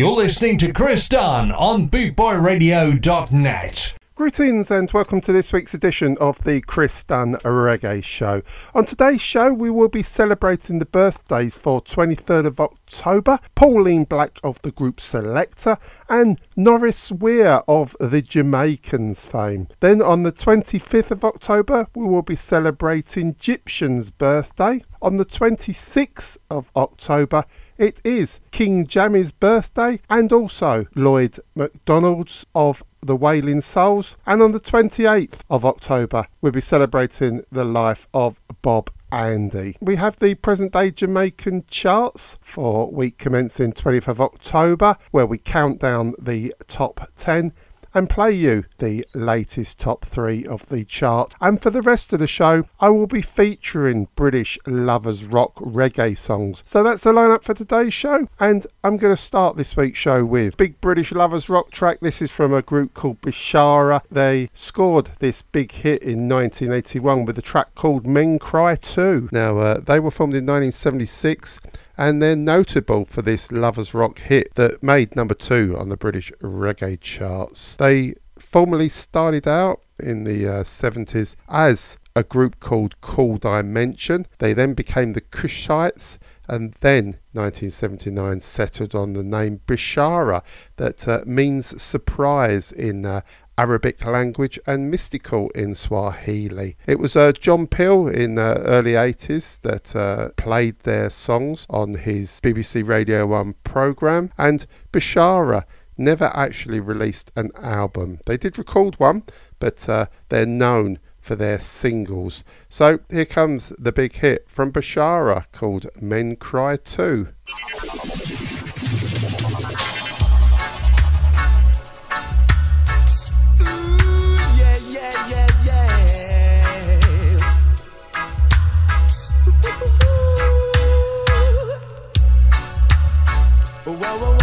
You're listening to Chris Dunn on BootboyRadio.net. Greetings and welcome to this week's edition of the Chris Dunn Reggae Show. On today's show, we will be celebrating the birthdays for 23rd of October, Pauline Black of the group Selecter, and Norris Weir of the Jamaicans fame. Then on the 25th of October, we will be celebrating Egyptian's birthday. On the 26th of October, it is King Jammy's birthday and also Lloyd McDonald's of the Wailing Souls. And on the 28th of October, we'll be celebrating the life of Bob Andy. We have the present day Jamaican charts for week commencing 20th of October, where we count down the top 10 and play you the latest top three of the chart. And for the rest of the show, I will be featuring British lovers rock reggae songs. So that's the lineup for today's show, and I'm going to start this week's show with Big British Lovers Rock track. This is from a group called Beshara. They scored this big hit in 1981 with a track called Men Cry Too. Now, uh, they were formed in 1976 and they're notable for this Lovers Rock hit that made number two on the British reggae charts. They formally started out in the uh, 70s as a group called Cool Dimension. They then became the Kushites and then 1979 settled on the name Beshara that uh, means surprise in uh, Arabic language and mystical in Swahili. It was uh, John Peel in the early 80s that uh, played their songs on his BBC Radio 1 programme, and Beshara never actually released an album. They did record one, but uh, they're known for their singles. So here comes the big hit from Beshara called Men Cry Too. whoa, whoa, whoa.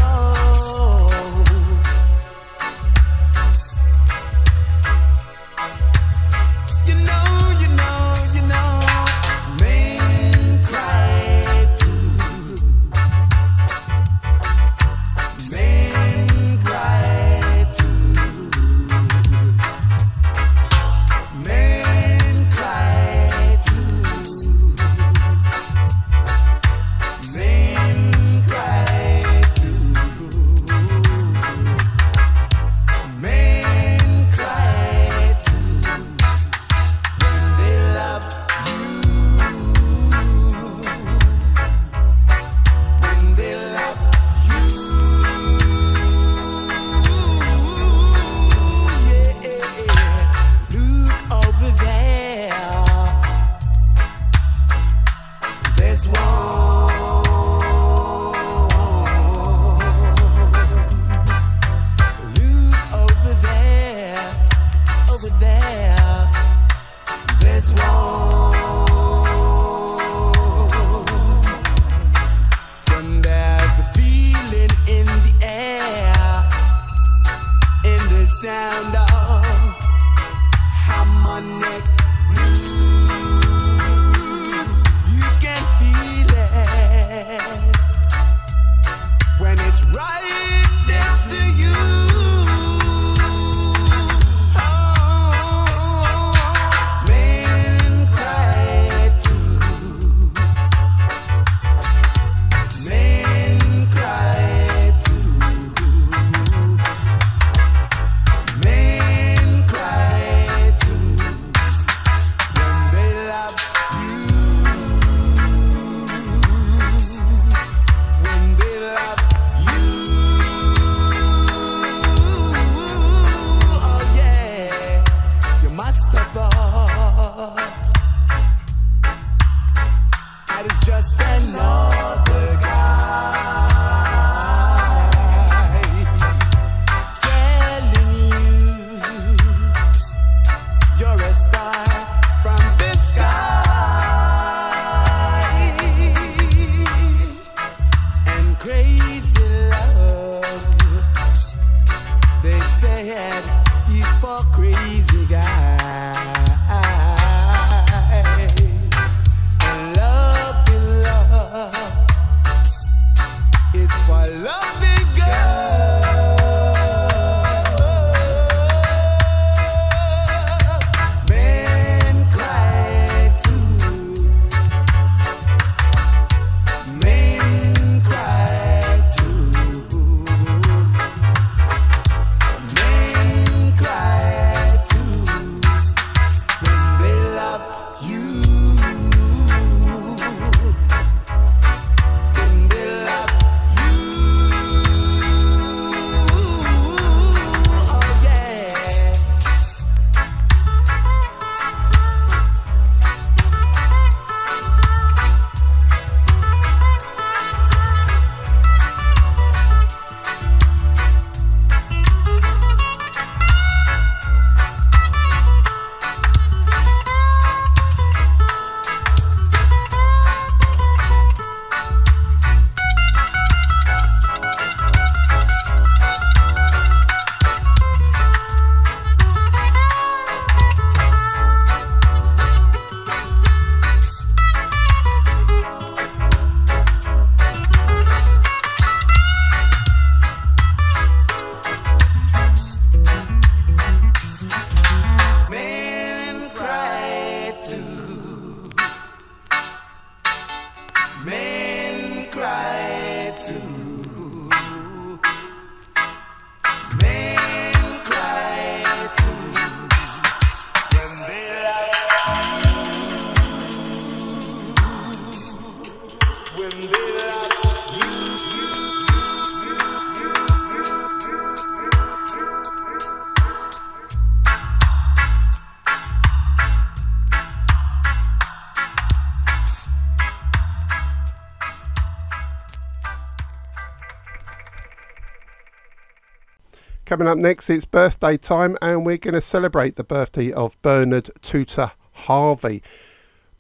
Coming up next, it's birthday time, and we're going to celebrate the birthday of Bernard Touter Harvey.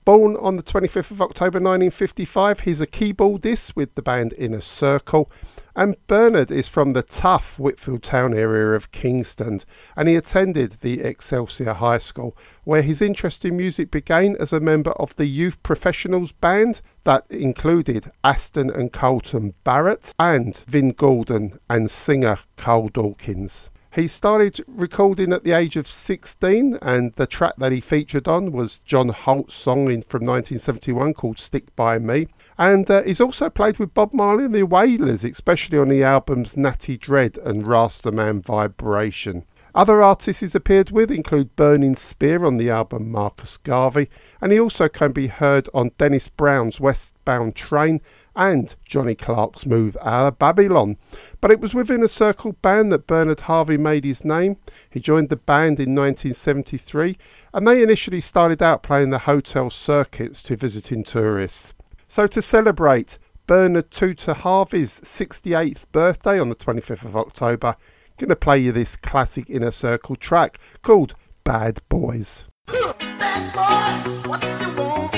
Born on the 25th of October 1955, he's a keyboardist with the band Inner Circle and Bernard is from the tough Whitfield Town area of Kingston, and he attended the Excelsior High School, where his interest in music began as a member of the youth professionals band that included Aston and Carlton Barrett and Vin Gordon and singer Carl Dawkins. He started recording at the age of 16, and the track that he featured on was John Holt's song in, from 1971 called Stick By Me. And uh, he's also played with Bob Marley and the Wailers, especially on the albums Natty Dread and Rastaman Vibration. Other artists he's appeared with include Burning Spear on the album Marcus Garvey, and he also can be heard on Dennis Brown's Westbound Train and Johnny Clarke's Move Out of Babylon. But it was with Inner Circle band that Bernard Harvey made his name. He joined the band in 1973 and they initially started out playing the hotel circuits to visiting tourists. So to celebrate Bernard Touter Harvey's 68th birthday on the 25th of October, going to play you this classic inner circle track called Bad Boys. Bad boys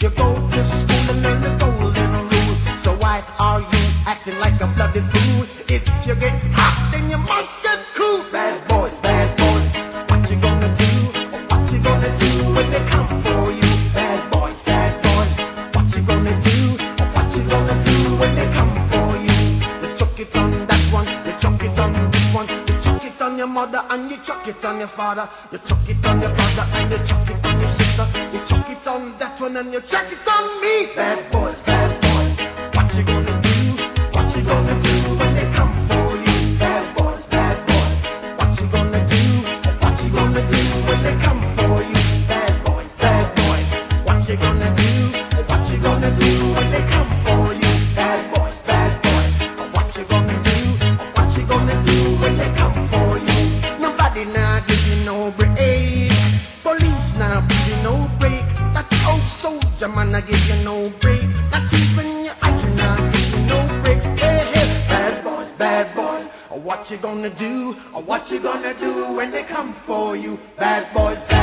You go to school and learn the golden rule. So why are you acting like a bloody fool? If you get hot, then you must get cool. Bad boys, bad boys, what you gonna do? What you gonna do when they come for you? Bad boys, bad boys, what you gonna do? What you gonna do when they come for you? You chuck it on that one, you chuck it on this one, you chuck it on your mother and you chuck it on your father, you chuck it on your father and one and you check it on me, bad boys. Bad what you gonna do or what you gonna do when they come for you. Bad boys. Bad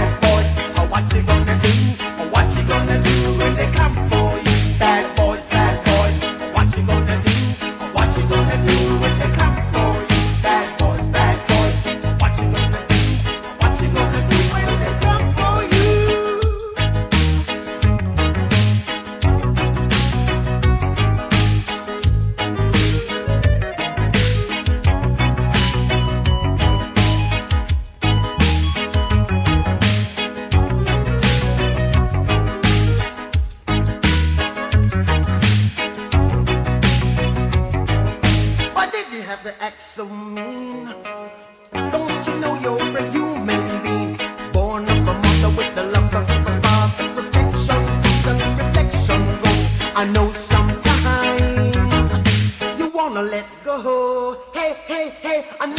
I know sometimes you wanna let go. Hey, hey, hey, I know.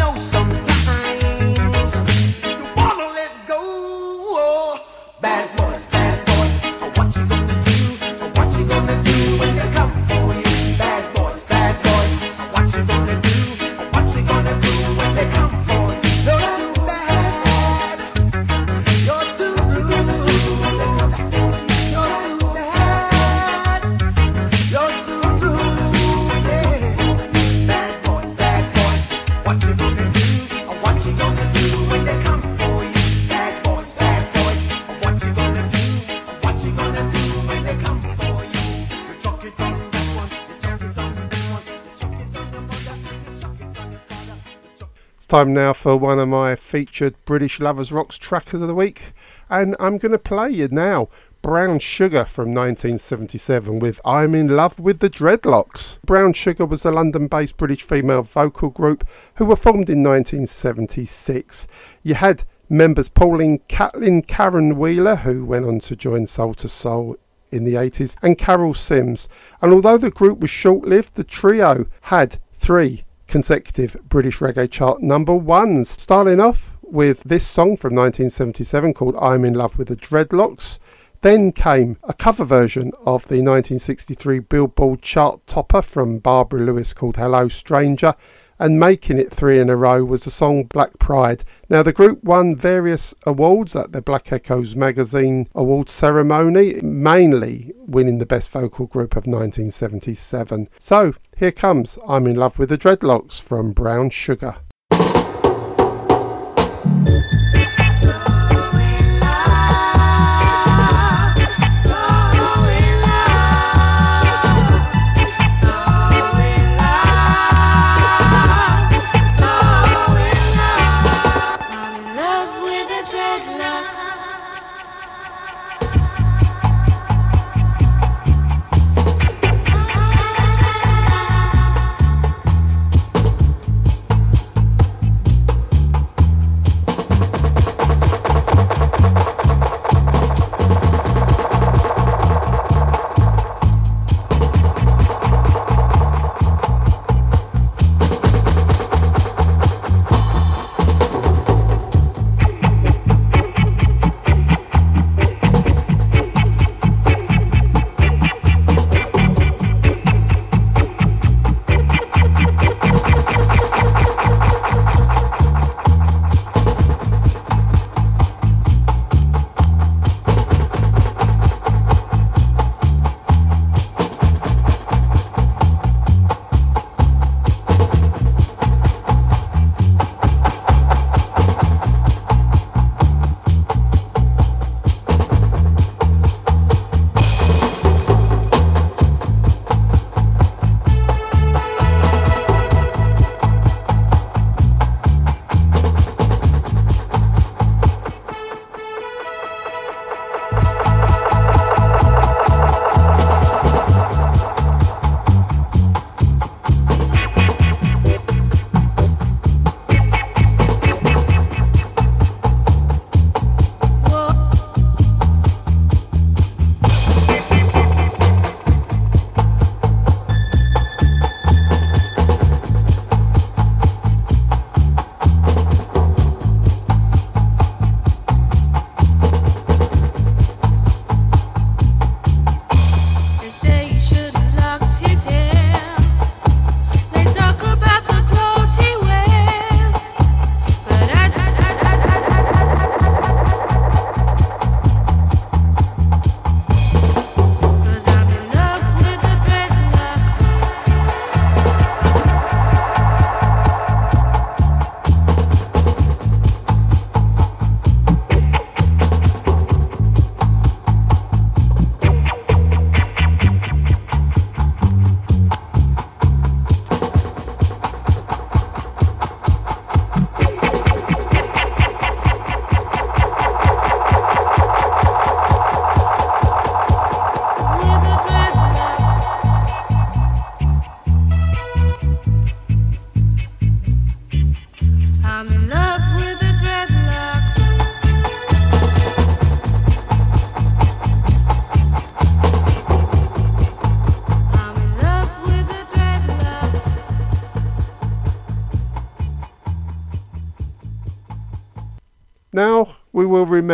Time now for one of my featured British Lovers Rocks trackers of the week, and I'm going to play you now Brown Sugar from 1977 with I'm in Love with the Dreadlocks. Brown Sugar was a London based British female vocal group who were formed in 1976. You had members Pauline Catlin Caron Wheeler, who went on to join Soul II Soul in the 80s, and Carol Sims. And although the group was short lived, the trio had three consecutive British reggae chart number ones, starting off with this song from 1977 called I'm in Love with the Dreadlocks. Then came a cover version of the 1963 Billboard chart topper from Barbara Lewis called Hello Stranger, and making it three in a row was the song Black Pride. Now, the group won various awards at the Black Echoes magazine awards ceremony, mainly winning the Best Vocal Group of 1977. So, here comes I'm in Love with the Dreadlocks from Brown Sugar.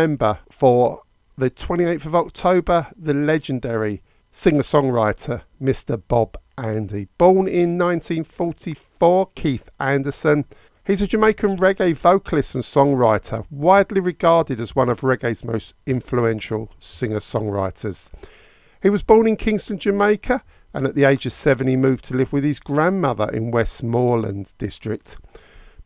Remember for the 28th of October the legendary singer songwriter Mr. Bob Andy. Born in 1944, Keith Anderson. He's a Jamaican reggae vocalist and songwriter, widely regarded as one of reggae's most influential singer songwriters. He was born in Kingston, Jamaica, and at the age of seven, he moved to live with his grandmother in Westmoreland district.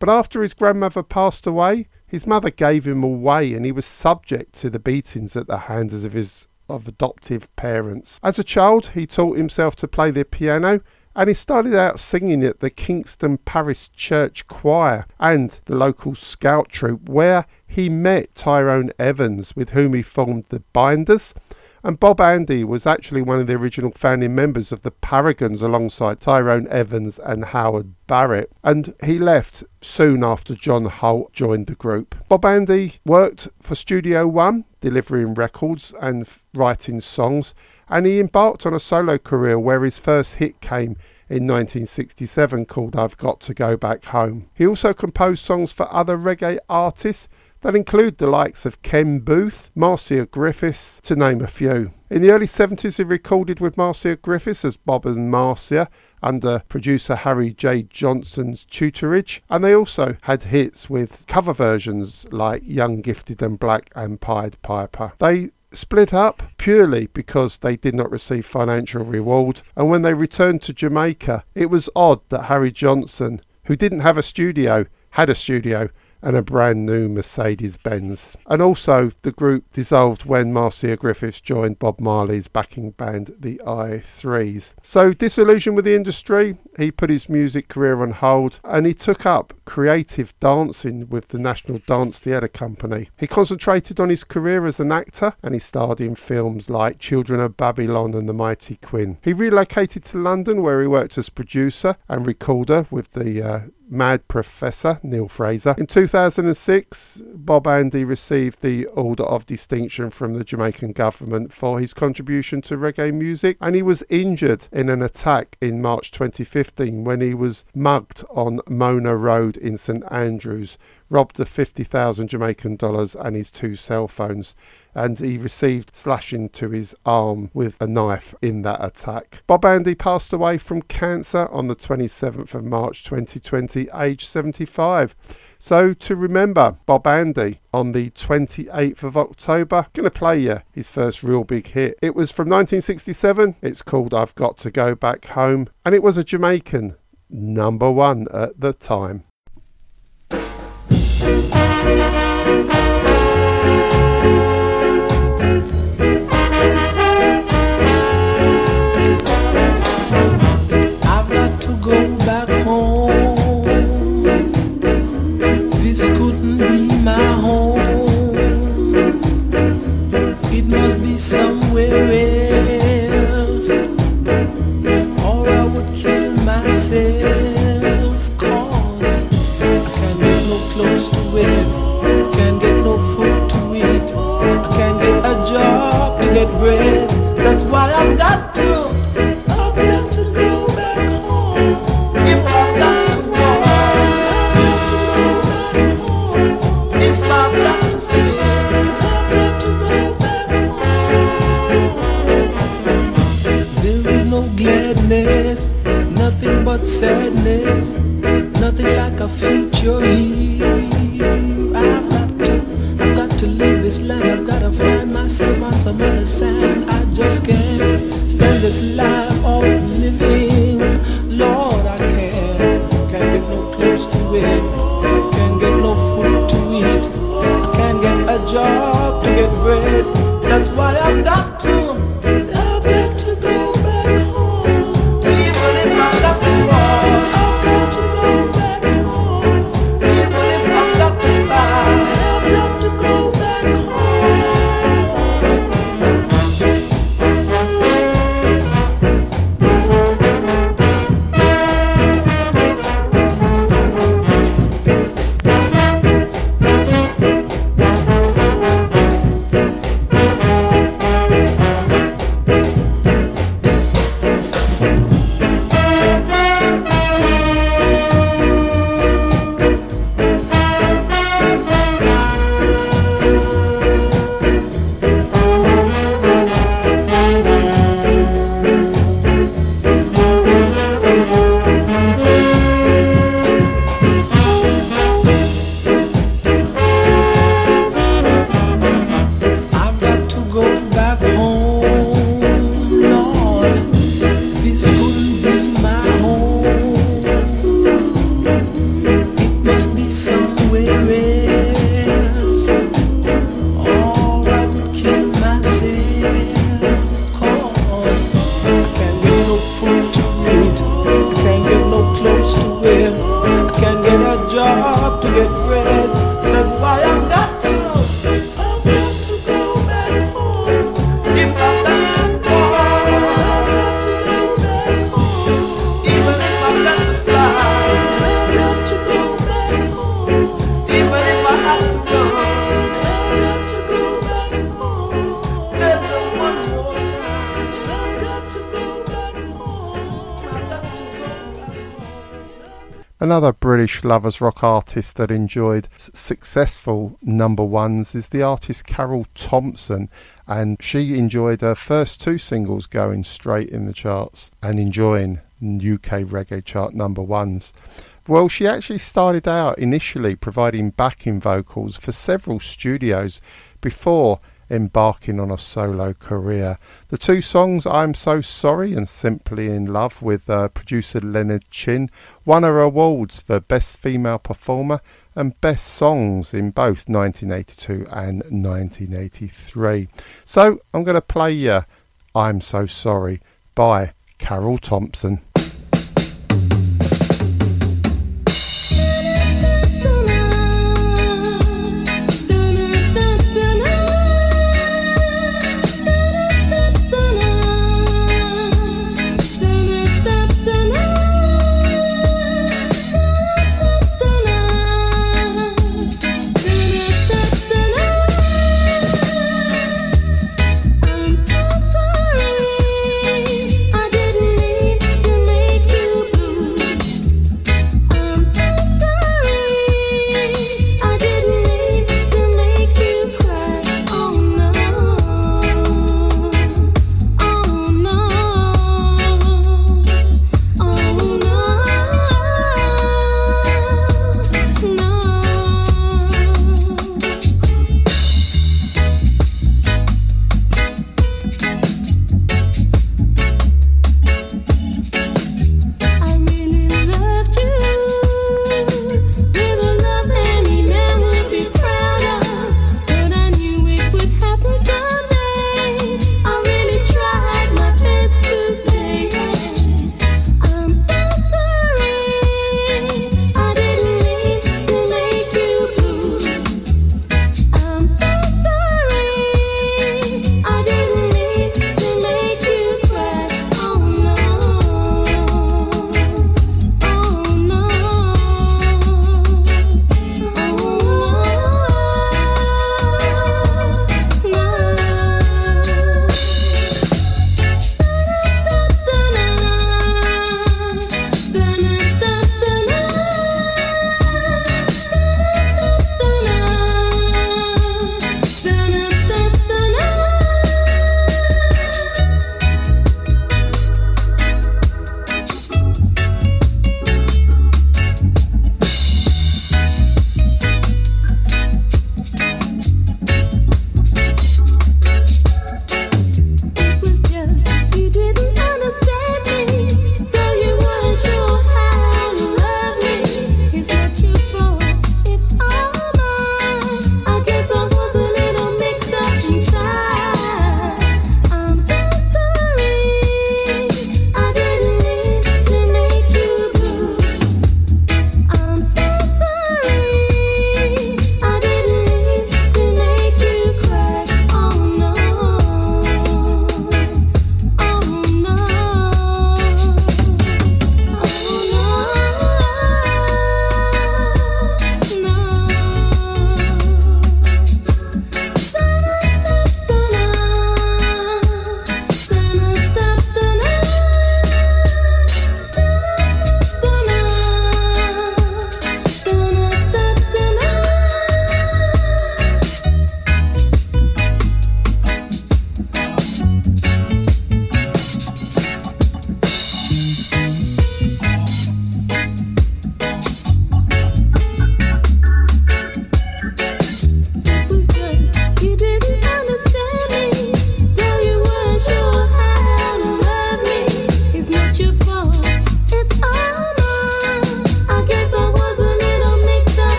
But after his grandmother passed away, his mother gave him away and he was subject to the beatings at the hands of his of adoptive parents. As a child, he taught himself to play the piano and he started out singing at the Kingston Parish Church Choir and the local scout troop where he met Tyrone Evans with whom he formed the Binders And Bob Andy was actually one of the original founding members of the Paragons alongside Tyrone Evans and Howard Barrett. And he left soon after John Holt joined the group. Bob Andy worked for Studio One, delivering records and writing songs, and he embarked on a solo career where his first hit came in 1967 called I've Got to Go Back Home. He also composed songs for other reggae artists that include the likes of Ken Boothe, Marcia Griffiths, to name a few. In the early 70s, he recorded with Marcia Griffiths as Bob and Marcia under producer Harry J. Johnson's tutorage, and they also had hits with cover versions like Young, Gifted and Black and Pied Piper. They split up purely because they did not receive financial reward, and when they returned to Jamaica, it was odd that Harry Johnson, who didn't have a studio, had a studio and a brand new Mercedes Benz. And also, the group dissolved when Marcia Griffiths joined Bob Marley's backing band, the I-Threes. So, disillusioned with the industry, he put his music career on hold and he took up creative dancing with the National Dance Theatre Company. He concentrated on his career as an actor and he starred in films like Children of Babylon and The Mighty Quinn. He relocated to London where he worked as producer and recorder with the uh, Mad Professor, Neil Fraser. In 2006, Bob Andy received the Order of Distinction from the Jamaican government for his contribution to reggae music, and he was injured in an attack in March 2015 when he was mugged on Mona Road in St Andrews, robbed of 50,000 Jamaican dollars and his two cell phones and he received slashing to his arm with a knife in that attack. Bob Andy passed away from cancer on the 27th of March 2020, aged 75. So to remember Bob Andy on the 28th of October, gonna play you his first real big hit. It was from 1967. It's called I've Got to Go Back Home, and it was a Jamaican number one at the time. myself Cause I can't get no clothes to wear can't get no food to eat I can't get a job to get bread That's why I've got to sadness, nothing like a future here. I've got to, I've got to leave this land. I've got to find myself on some other side. I just can't stand this life of living. Lord, I can't, can't get no clothes to it. Can't get no food to eat. Can't get a job to get bread. That's why I've got to. If I British lovers rock artist that enjoyed successful number ones is the artist Carroll Thompson, and she enjoyed her first two singles going straight in the charts and enjoying UK reggae chart number ones. Well, she actually started out initially providing backing vocals for several studios before embarking on a solo career. The two songs, I'm So Sorry and Simply in Love, with uh, producer Leonard Chin, won her awards for Best Female Performer and Best Songs in both 1982 and 1983. So I'm going to play you I'm So Sorry by Carroll Thompson.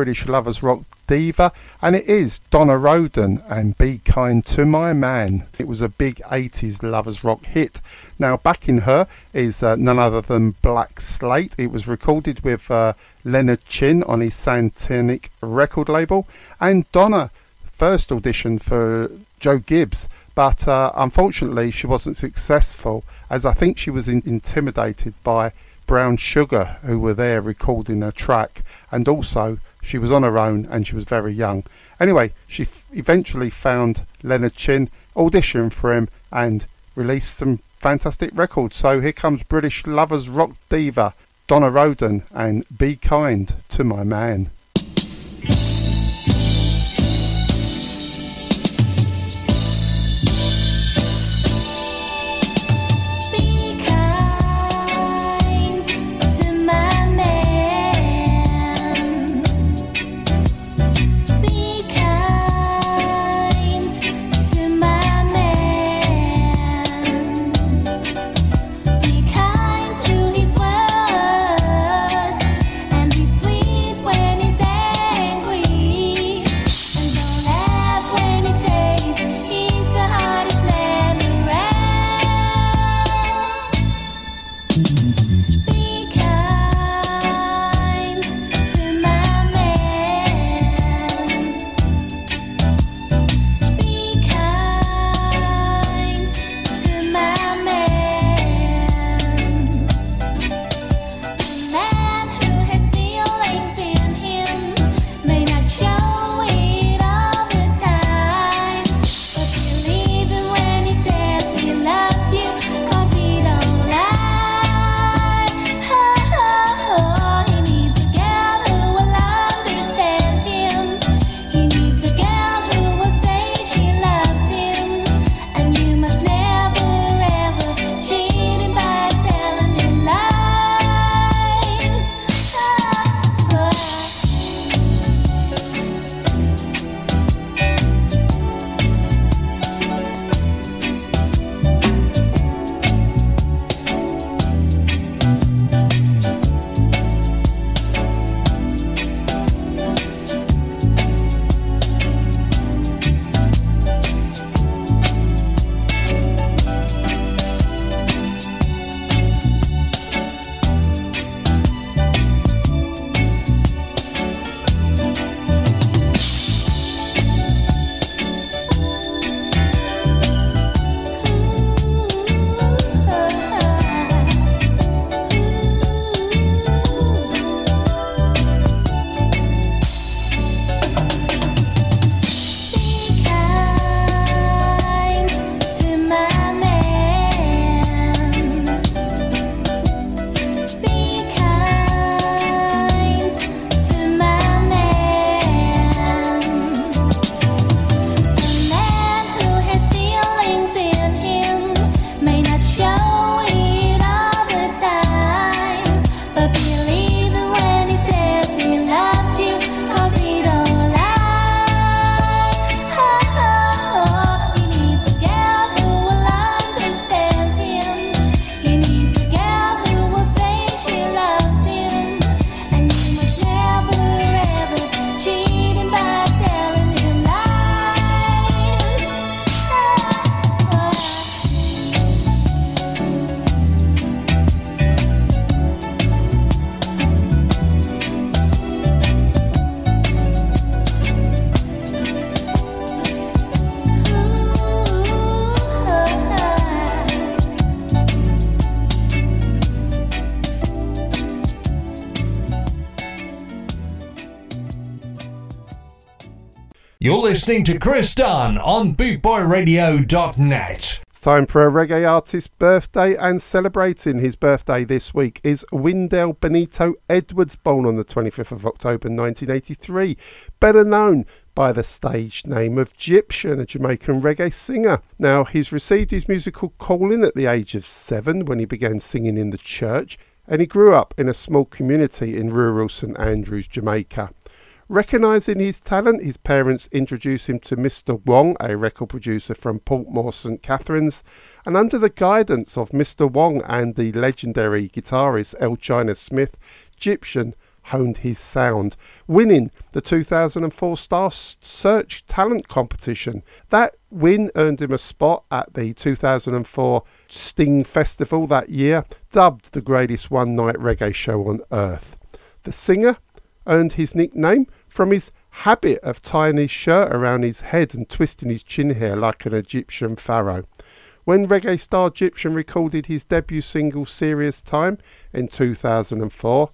British lovers rock diva, and it is Donna Roden and Be Kind to My Man. It was a big 80s lovers rock hit. Now, backing her is uh, none other than Black Slate. It was recorded with uh, Leonard Chin on his Santic record label, and Donna first auditioned for Joe Gibbs, but uh, unfortunately she wasn't successful as I think she was in- intimidated by Brown Sugar, who were there recording her track, and also she was on her own and she was very young. Anyway, she f- eventually found Leonard Chin, auditioned for him, and released some fantastic records. So here comes British lovers rock diva Donna Roden and Be Kind to My Man. Listening to Chris Dunn on BootboyRadio.net. Time for a reggae artist's birthday, and celebrating his birthday this week is Windell Benito Edwards, born on the 25th of October 1983, better known by the stage name of Gyptian, a Jamaican reggae singer. Now, he's received his musical calling at the age of seven when he began singing in the church, and he grew up in a small community in rural St Andrews, Jamaica. Recognising his talent, his parents introduced him to Mr. Wong, a record producer from Portmore St Catharines, and under the guidance of Mr. Wong and the legendary guitarist Earl Chinna Smith, Gyptian honed his sound, winning the 2004 Star Search Talent Competition. That win earned him a spot at the 2004 Sting Festival that year, dubbed the greatest one night reggae show on earth. The singer earned his nickname from his habit of tying his shirt around his head and twisting his chin hair like an Gyptian pharaoh. When reggae star Egyptian recorded his debut single Serious Time in 2004,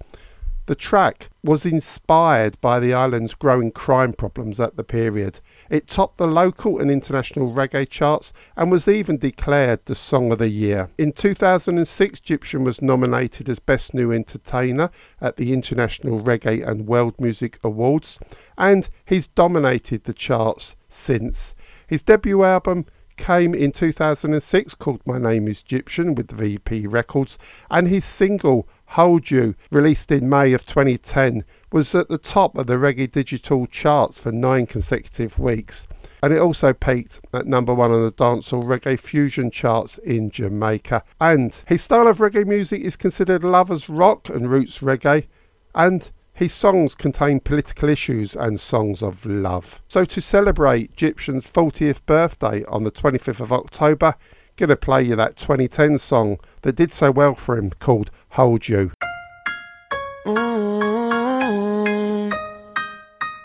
the track was inspired by the island's growing crime problems at the period. It topped the local and international reggae charts and was even declared the Song of the Year. In 2006, Gyptian was nominated as Best New Entertainer at the International Reggae and World Music Awards, and he's dominated the charts since. His debut album came in 2006 called My Name is Gyptian with VP Records, and his single Hold You, released in May of 2010, was at the top of the reggae digital charts for nine consecutive weeks. And it also peaked at number one on the dancehall reggae fusion charts in Jamaica. And his style of reggae music is considered lovers rock and roots reggae. And his songs contain political issues and songs of love. So to celebrate Gyptian's 40th birthday on the 25th of October, gonna play you that 2010 song that did so well for him called Hold You. Mm,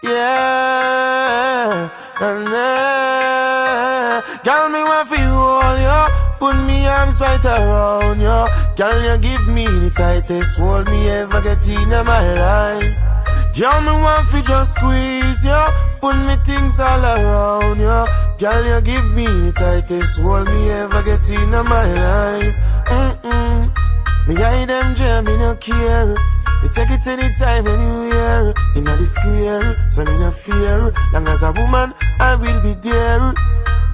yeah, and uh, girl, me want for you all, yo. Put me arms right around you. Girl, you give me the tightest hold me ever get in my life. Girl, me want for just squeeze you. Put me things all around you. Girl, you give me the tightest hold me ever get in my life. Mm-mm. Me hide them jam, me no care. You take it anytime, anywhere. In the square, so me no fear. Long as a woman, I will be there.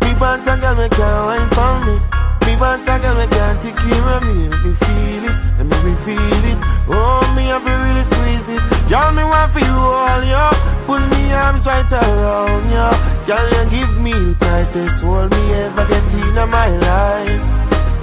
Me want a girl, me can't wine for me. Me want a girl, me can't take care of me. Make me feel it, make me feel it. Oh, me have to really squeeze it. Y'all, me want for you all, yo. Put me arms right around you. Girl, you give me the tightest hold me ever get in my life.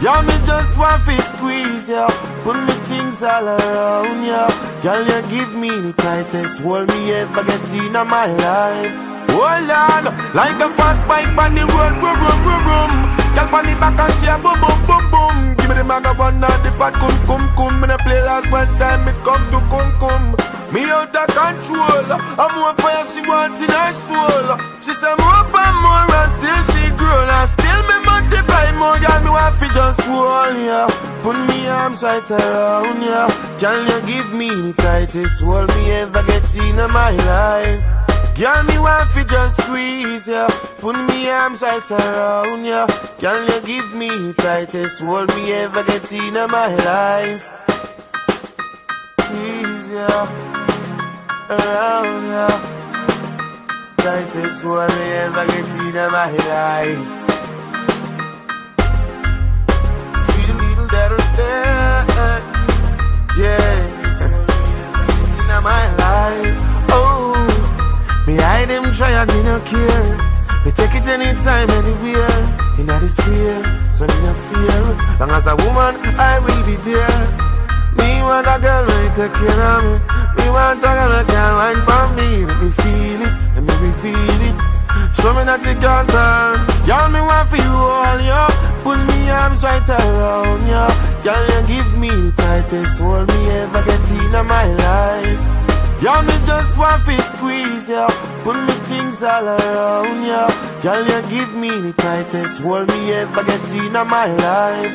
Y'all, me just want to squeeze ya. Put me things all around ya. Girl, you give me the tightest hold me ever get in my life. Hold on, like a fast bike on the road, boom, boom, boom, boom. Girl, on the back and she a boom, boom, boom, boom. Give me the maga one and the fat cum, cum, cum. Me the play last one time, it come to cum, cum. Me out of control. I'm more fire, she want in her soul. She say more and more and still she grown. And still me multiply more, girl, me want fi just hold ya. Put me arms right around ya. Girl, you give me the tightest hold me ever get in my life. Girl, me want fi just squeeze ya. Put me arms right around ya. Girl, you give me tightest hold me ever get in my life. Squeeze ya around ya. Tightest hold me ever get in my life. Sweet little little yeah. This hold me ever get in my life. Me hide them try and me no care. Me take it anytime, anywhere. In the square, so me no fear. Long as a woman, I will be there. Me want a girl who take care of me. Me want a girl who can wine for me. Let me feel it, let me feel it. Show me that you can turn. Girl, me want for you all, yo. Put me arms right around you. Girl, you give me the tightest hold me ever get in my life. Y'all me just want to squeeze ya. Put me things all around ya. Girl, you give me the tightest hold me ever get in my life.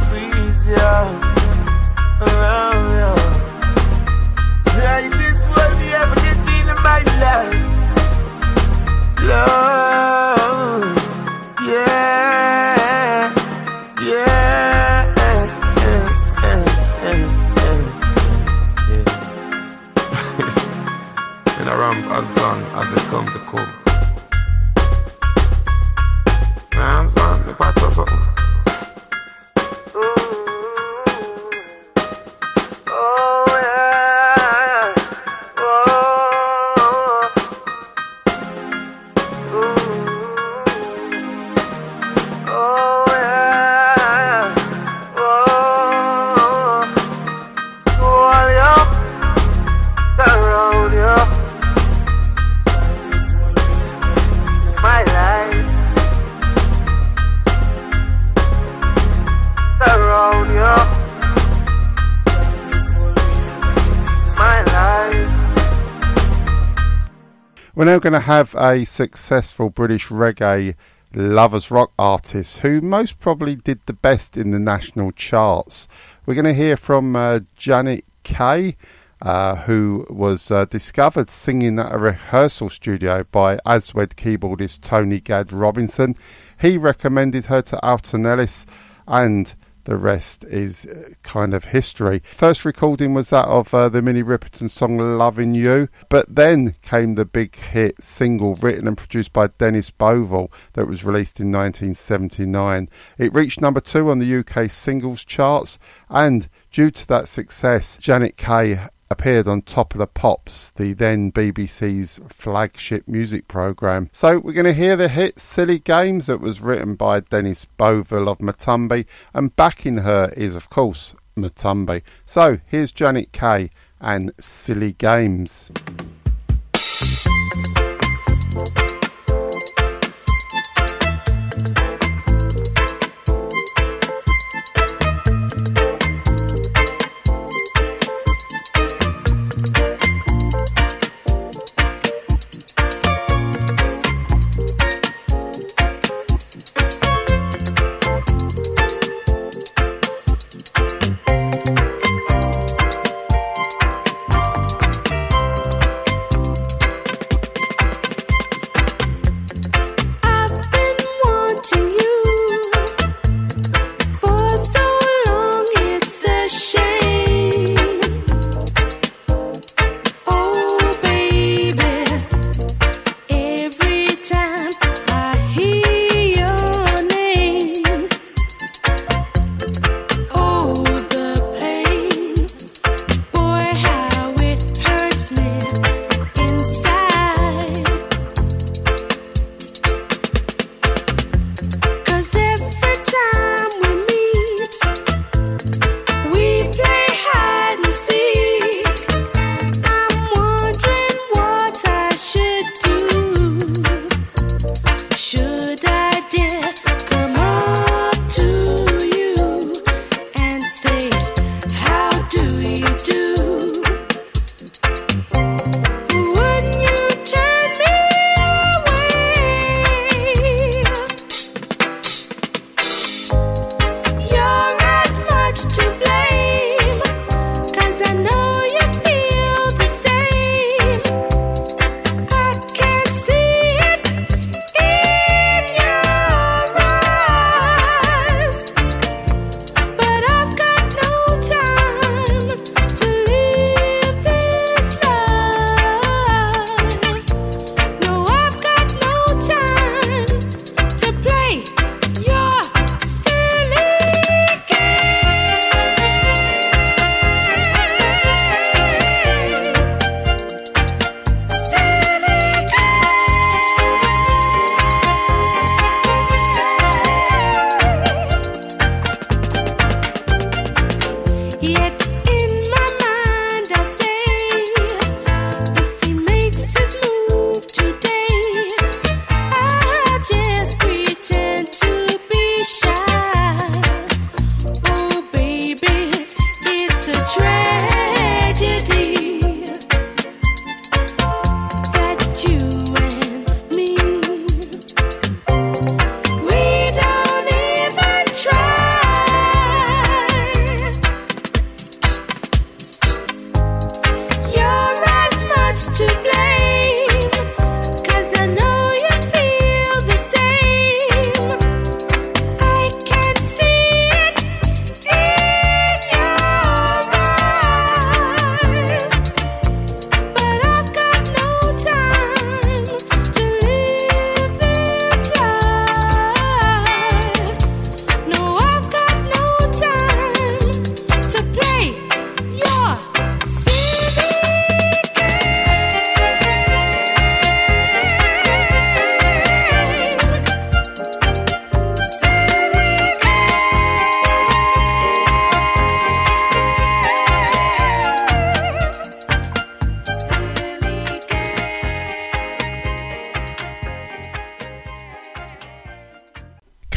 Squeeze ya around ya. Tightest hold me ever get in my life. Love, now going to have a successful British reggae lovers rock artist who most probably did the best in the national charts. We're going to hear from uh, Janet Kay. Uh, who was uh, discovered singing at a rehearsal studio by Aswad keyboardist Tony Gad Robinson. He recommended her to Alton Ellis, and the rest is uh, kind of history. First recording was that of uh, the Minnie Riperton song Loving You, but then came the big hit single written and produced by Dennis Bovell that was released in 1979. It reached number two on the UK singles charts, and due to that success, Janet Kay appeared on Top of the Pops, the then BBC's flagship music programme. So we're going to hear the hit Silly Games that was written by Dennis Bovell of Matumbi, and backing her is, of course, Matumbi. So here's Janet Kay and Silly Games.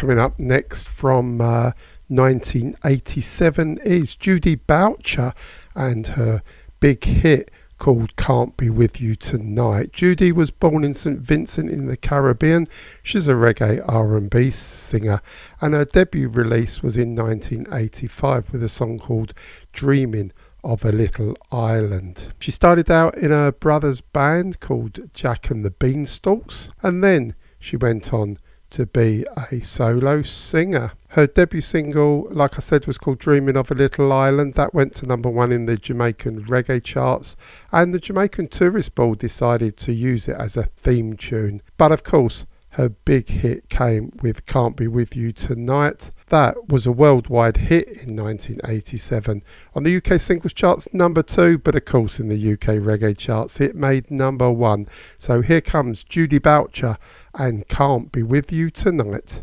Coming up next from uh, 1987 is Judy Boucher and her big hit called Can't Be With You Tonight. Judy was born in St Vincent in the Caribbean. She's a reggae R&B singer and her debut release was in 1985 with a song called Dreaming of a Little Island. She started out in her brother's band called Jack and the Beanstalks and then she went on to be a solo singer. Her debut single, like I said, was called Dreaming of a Little Island. That went to number one in the Jamaican reggae charts, and the Jamaican Tourist Board decided to use it as a theme tune. But of course, her big hit came with Can't Be With You Tonight. That was a worldwide hit in 1987. On the UK singles charts, number two, but of course in the UK reggae charts, it made number one. So here comes Judy Boucher and Can't Be With You Tonight.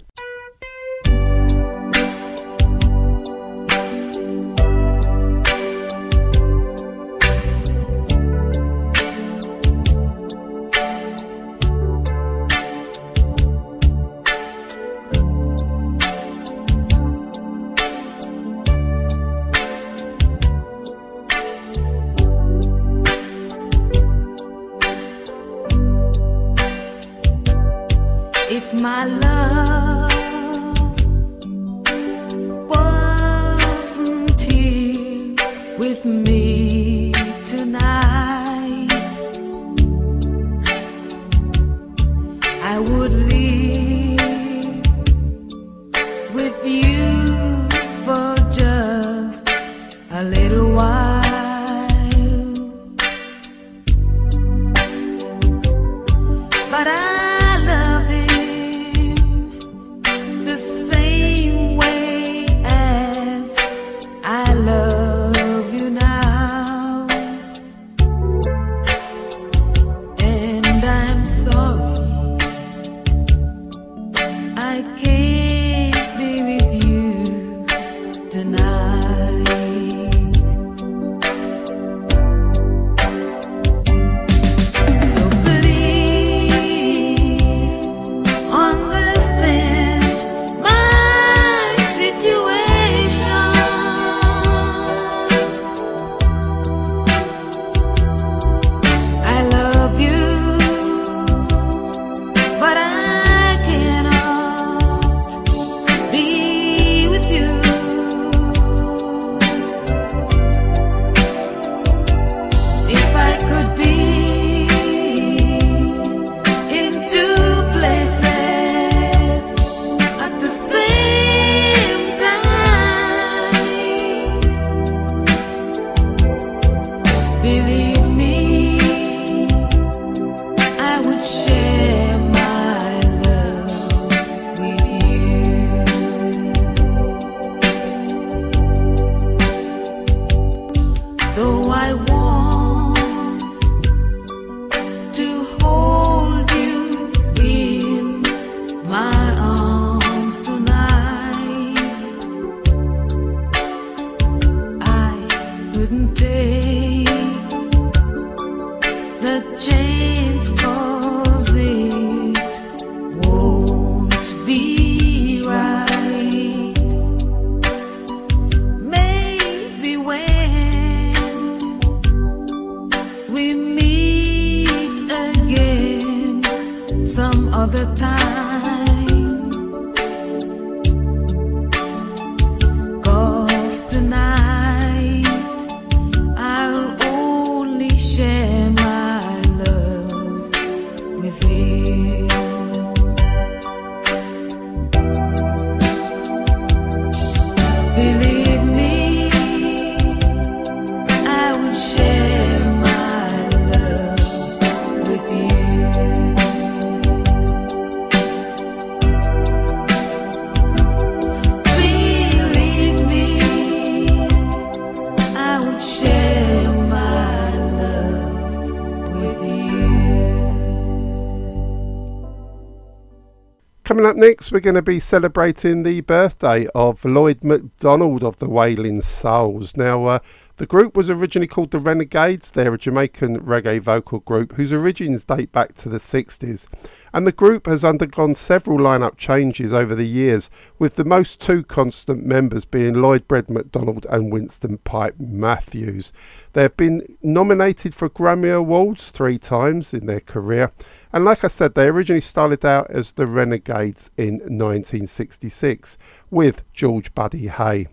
Coming up next, we're going to be celebrating the birthday of Lloyd McDonald of the Wailing Souls. Now, uh, The group was originally called the Renegades. They're a Jamaican reggae vocal group whose origins date back to the 60s. And the group has undergone several lineup changes over the years, with the most two constant members being Lloyd Bread McDonald and Winston Pipe Matthews. They have been nominated for Grammy Awards three times in their career. And like I said, they originally started out as the Renegades in 1966 with George Buddy Haye.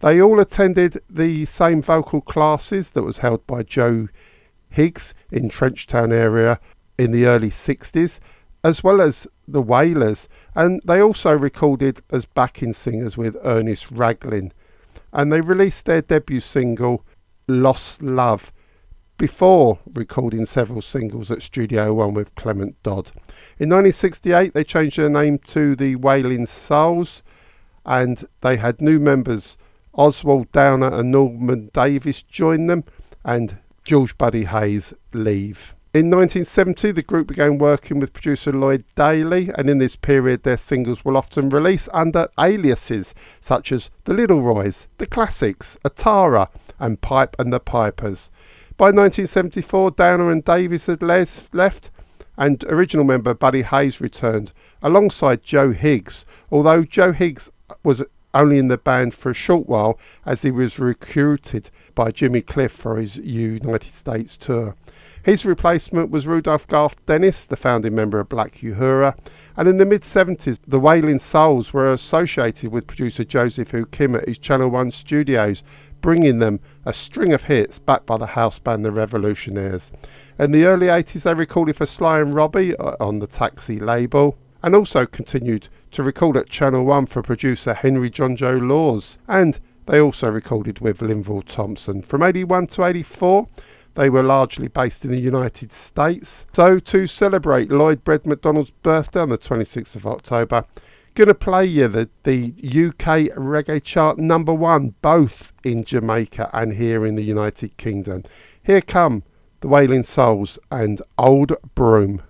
They all attended the same vocal classes that was held by Joe Higgs in Trenchtown area in the early 60s, as well as the Wailers, and they also recorded as backing singers with Ernest Ranglin. And they released their debut single, Lost Love, before recording several singles at Studio One with Clement Dodd. In 1968, they changed their name to the Wailing Souls, and they had new members Oswald Downer and Norman Davis join them, and George Buddy Hayes leave. In 1970, the group began working with producer Lloyd Daley, and in this period, their singles will often release under aliases such as The Little Roys, The Classics, Atara, and Pipe and the Pipers. By 1974, Downer and Davis had left, and original member Buddy Hayes returned alongside Joe Higgs, although Joe Higgs was only in the band for a short while as he was recruited by Jimmy Cliff for his United States tour. His replacement was Rudolph Garth Dennis, the founding member of Black Uhuru, and in the mid 70s, the Wailing Souls were associated with producer Joseph Hoo Kim at his Channel One studios, bringing them a string of hits backed by the house band The Revolutionaries. In the early 80s, they recorded for Sly and Robbie uh, on the Taxi label, and also continued to record at Channel 1 for producer Henry Junjo Lawes, and they also recorded with Linval Thompson. From 81 to 84, they were largely based in the United States. So, to celebrate Lloyd Bread McDonald's birthday on the 26th of October, gonna play you the, the UK reggae chart number one, both in Jamaica and here in the United Kingdom. Here come the Wailing Souls and Old Broom.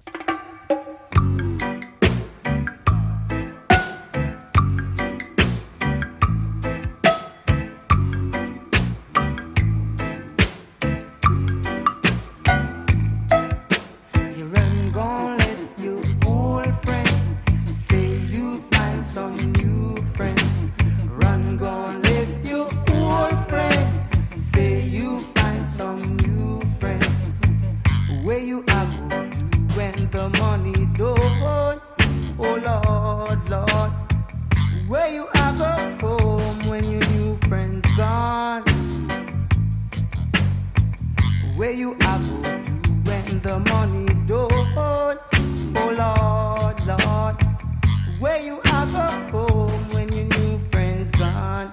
Where you have a home when your new friend's gone?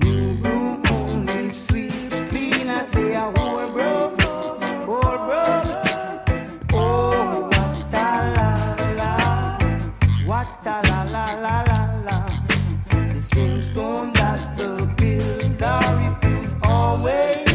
New room only, sweet, clean. I say I won't broke, won't broke. Oh, what a la la, what a la la la la la. The same stone that the builder refused always.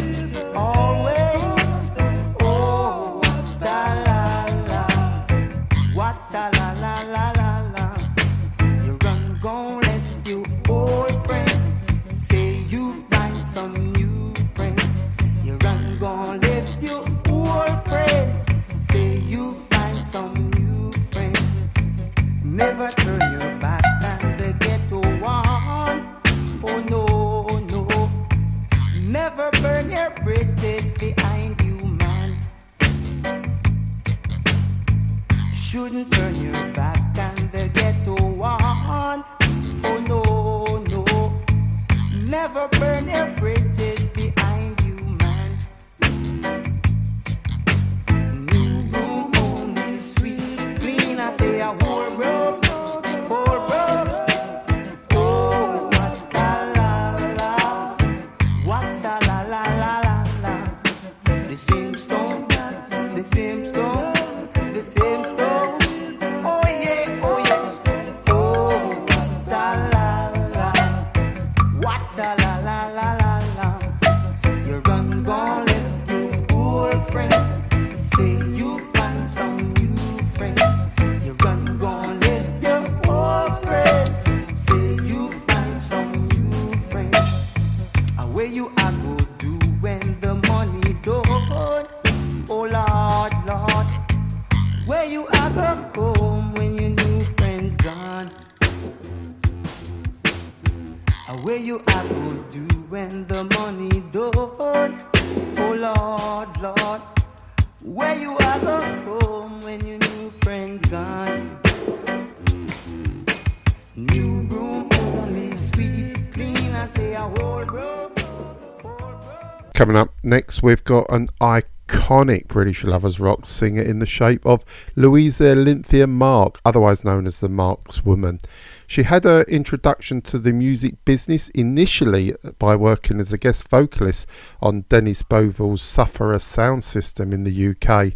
Next, we've got an iconic British lovers rock singer in the shape of Louisa Lynthia Mark, otherwise known as the Marks Woman. She had her introduction to the music business initially by working as a guest vocalist on Dennis Bovell's Sufferer sound system in the UK.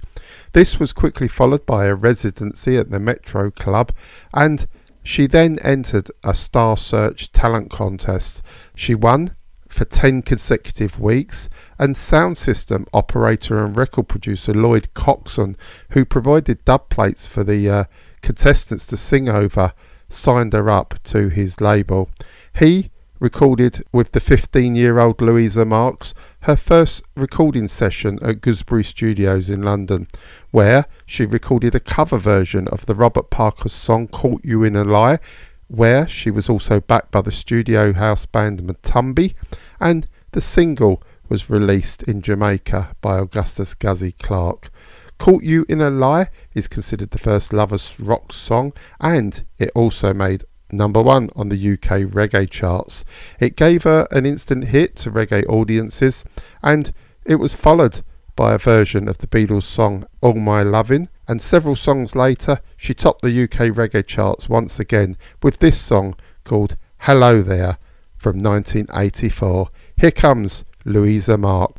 This was quickly followed by a residency at the Metro Club and she then entered a Star Search talent contest. She won for 10 consecutive weeks, and sound system operator and record producer Lloyd Coxsone, who provided dub plates for the uh, contestants to sing over, signed her up to his label. He recorded with the 15 year old Louisa Marks her first recording session at Gooseberry Studios in London, where she recorded a cover version of the Robert Parker song Caught You in a Lie, where she was also backed by the studio house band Matumbi, and the single was released in Jamaica by Augustus Gussie Clarke. Caught You in a Lie is considered the first lovers rock song, and it also made number one on the UK reggae charts. It gave her an instant hit to reggae audiences, and it was followed by a version of the Beatles song All My Lovin', and several songs later, she topped the UK reggae charts once again with this song called Hello There from 1984. Here comes Louisa Mark.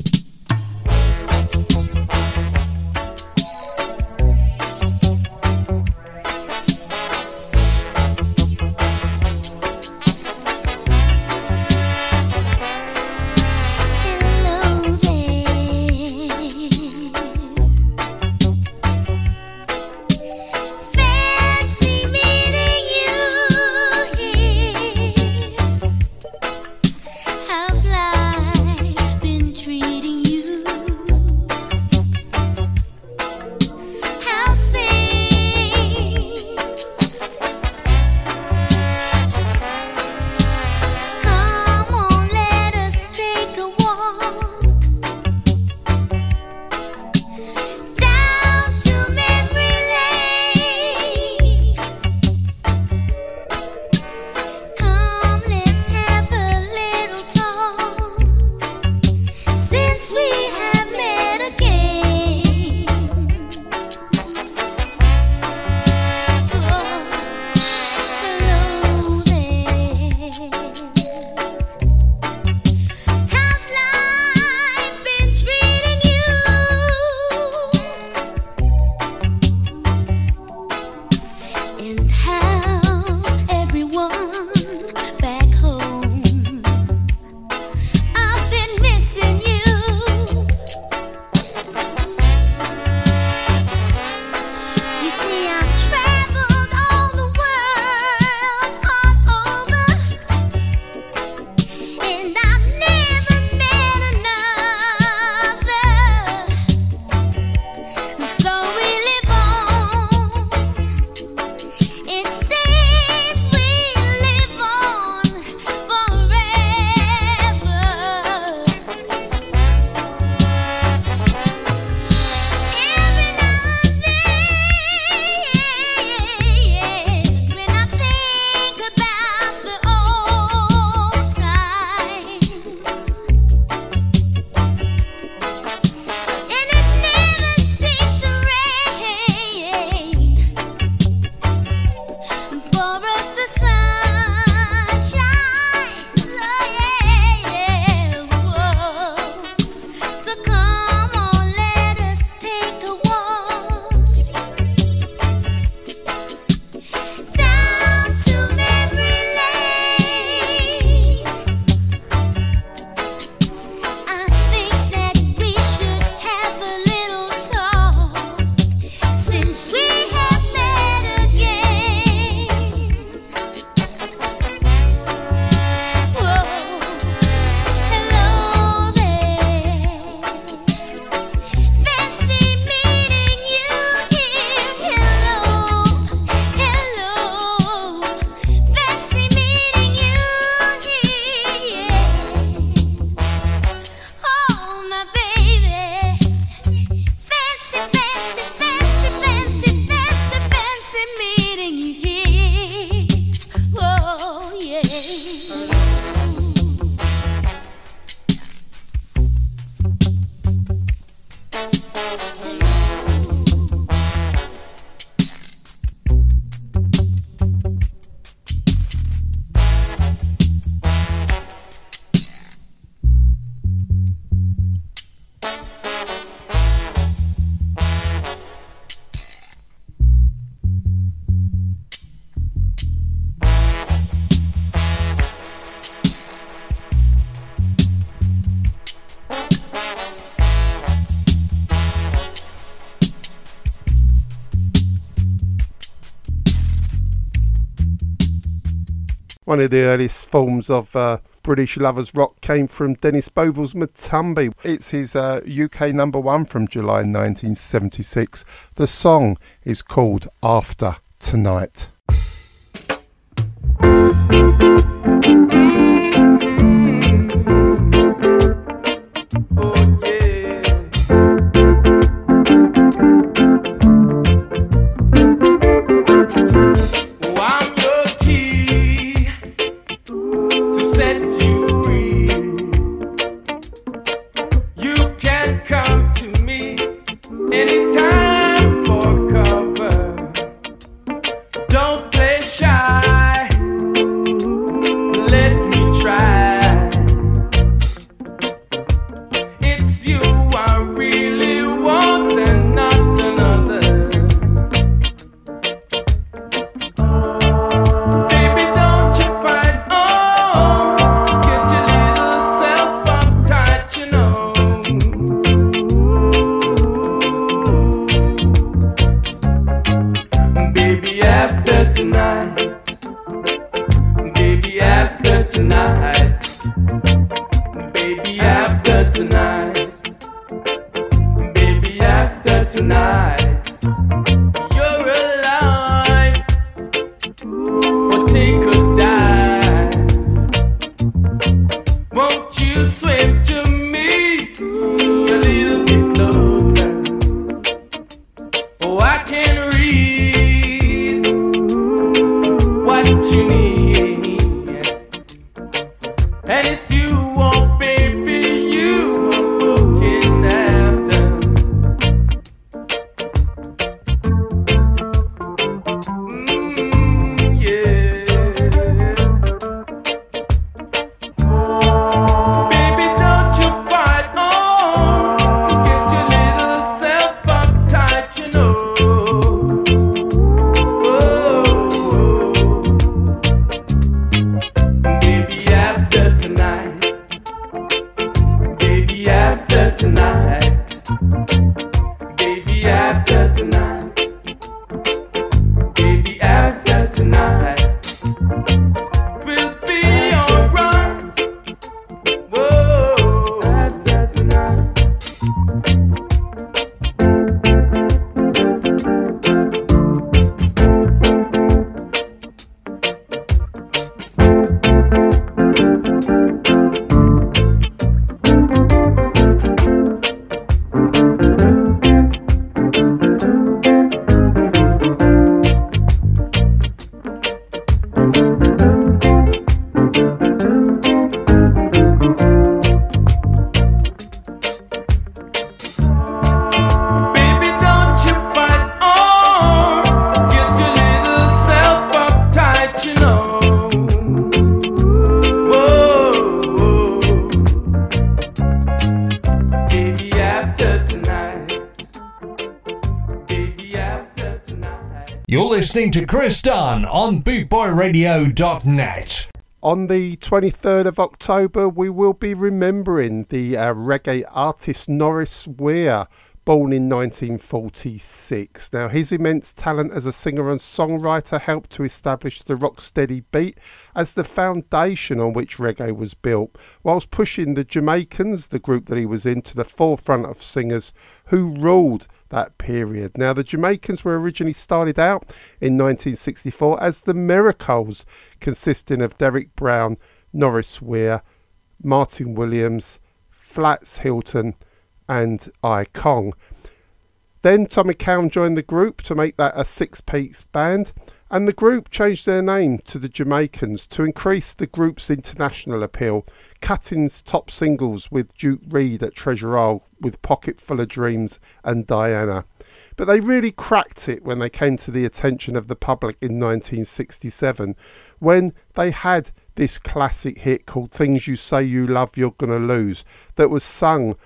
One of the earliest forms of uh, British lovers rock came from Dennis Bovell's Matumbi. It's his uh, UK number one from July 1976. The song is called After Tonight. Listening to Chris Dunn on BootboyRadio.net. On the 23rd of October, we will be remembering the uh, reggae artist Norris Weir, born in 1946. Now, his immense talent as a singer and songwriter helped to establish the rocksteady beat as the foundation on which reggae was built, whilst pushing the Jamaicans, the group that he was in, to the forefront of singers who ruled that period. Now, the Jamaicans were originally started out in 1964 as the Miracles, consisting of Derek Brown, Norris Weir, Martin Williams, Flats Hilton, and I Kong. Then Tommy Cowan joined the group to make that a six piece band, and the group changed their name to the Jamaicans to increase the group's international appeal, cutting's top singles with Duke Reid at Treasure Isle with Pocket Full of Dreams and Diana. But they really cracked it when they came to the attention of the public in 1967 when they had this classic hit called Things You Say You Love You're Gonna Lose that was sung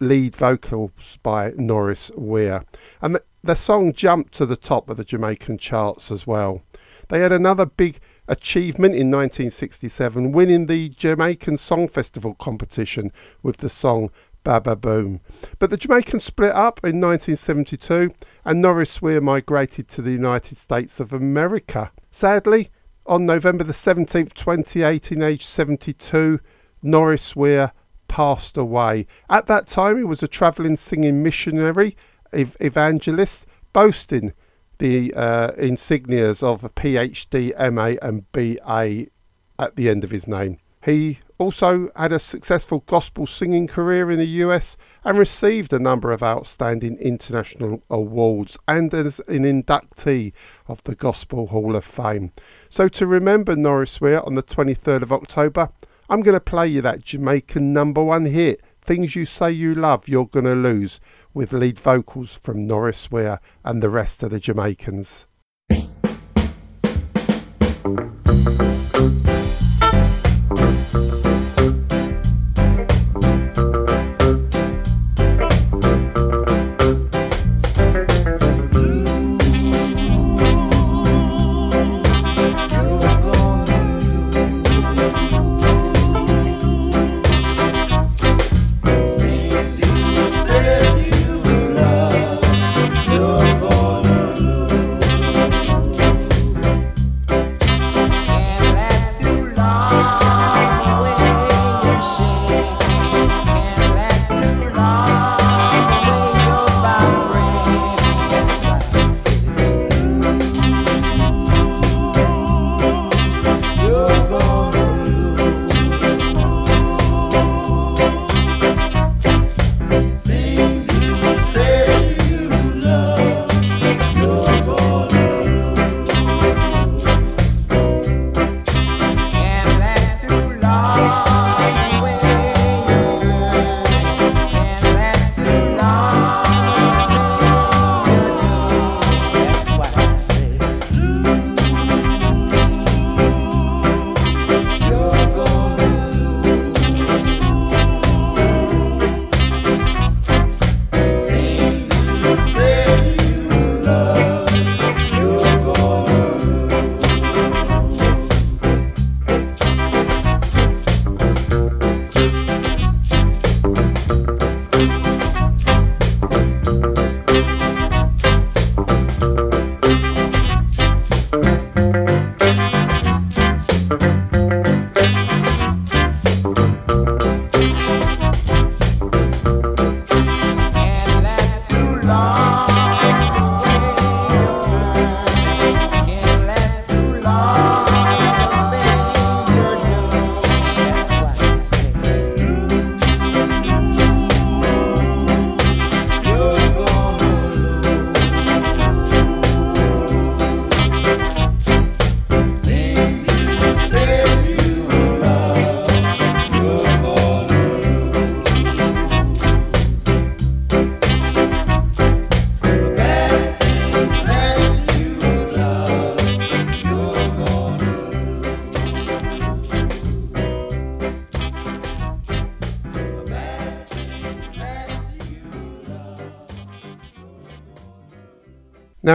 lead vocals by Norris Weir. And the, the song jumped to the top of the Jamaican charts as well. They had another big achievement in 1967, winning the Jamaican Song Festival competition with the song Baba Boom. But the Jamaicans split up in 1972 and Norris Weir migrated to the United States of America. Sadly, On November the 17th, 2018, aged 72, Norris Weir passed away. At that time, he was a travelling singing missionary, ev- evangelist, boasting the uh, insignias of a PhD, MA, and BA at the end of his name. He also had a successful gospel singing career in the US and received a number of outstanding international awards and as an inductee of the Gospel Hall of Fame. So to remember Norris Weir on the 23rd of October, I'm going to play you that Jamaican number one hit, Things You Say You Love, You're Gonna Lose, with lead vocals from Norris Weir and the rest of the Jamaicans.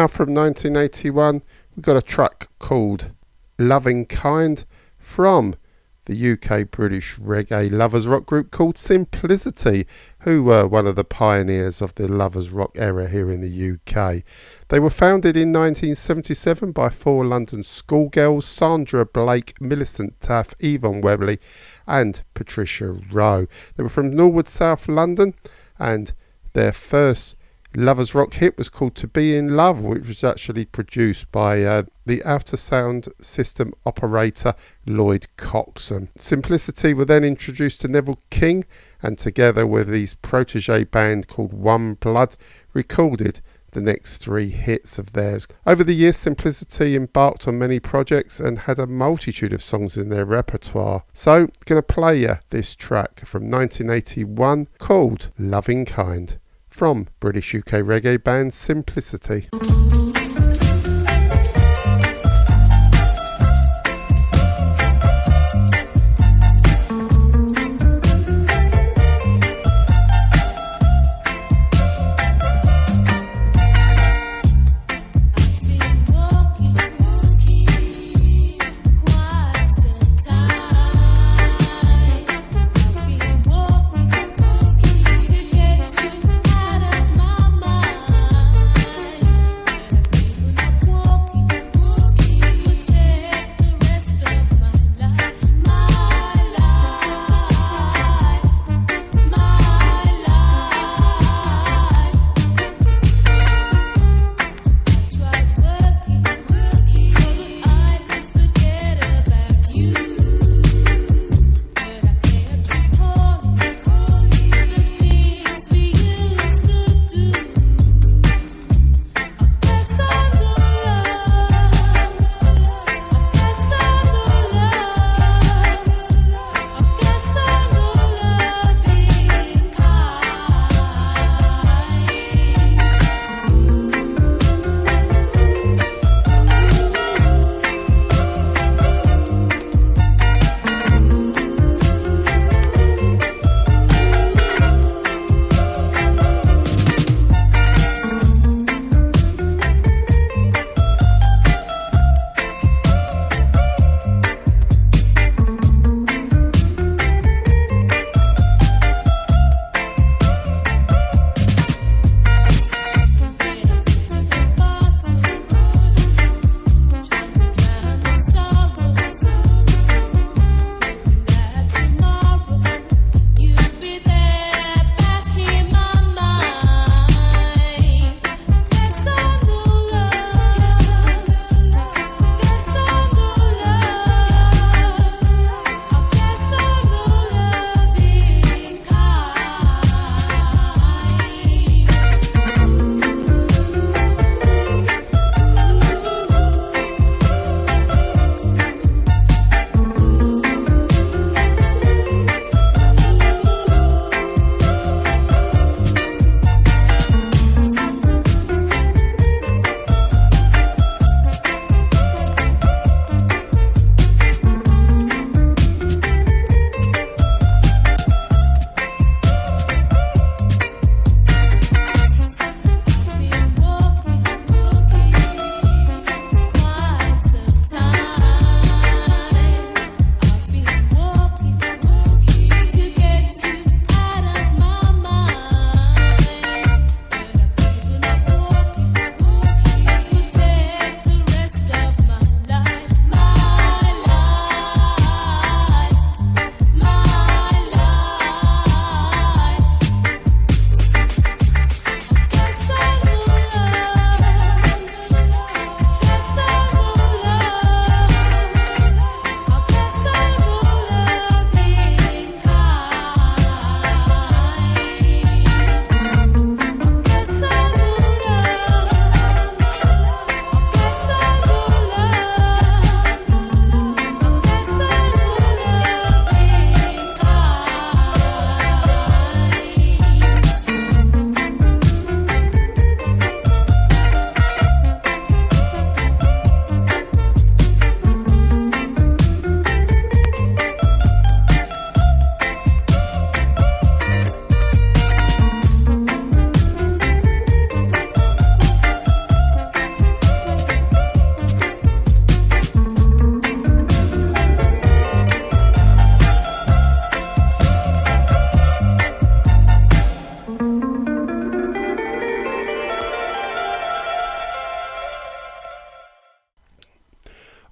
Now from 1981, we've got a track called Loving Kind from the UK British reggae lovers rock group called Simplicity, who were one of the pioneers of the lovers rock era here in the UK. They were founded in 1977 by four London schoolgirls Sandra Blake, Millicent Taff, Yvonne Webley, and Patricia Rowe. They were from Norwood, South London, and their first Lovers Rock hit was called To Be in Love, which was actually produced by uh, the Outer Sound System operator Lloyd Coxsone. Simplicity were then introduced to Neville King and together with his protege band called One Blood recorded the next three hits of theirs. Over the years, Simplicity embarked on many projects and had a multitude of songs in their repertoire. So, going to play you this track from 1981 called Loving Kind from British UK reggae band Simplicity.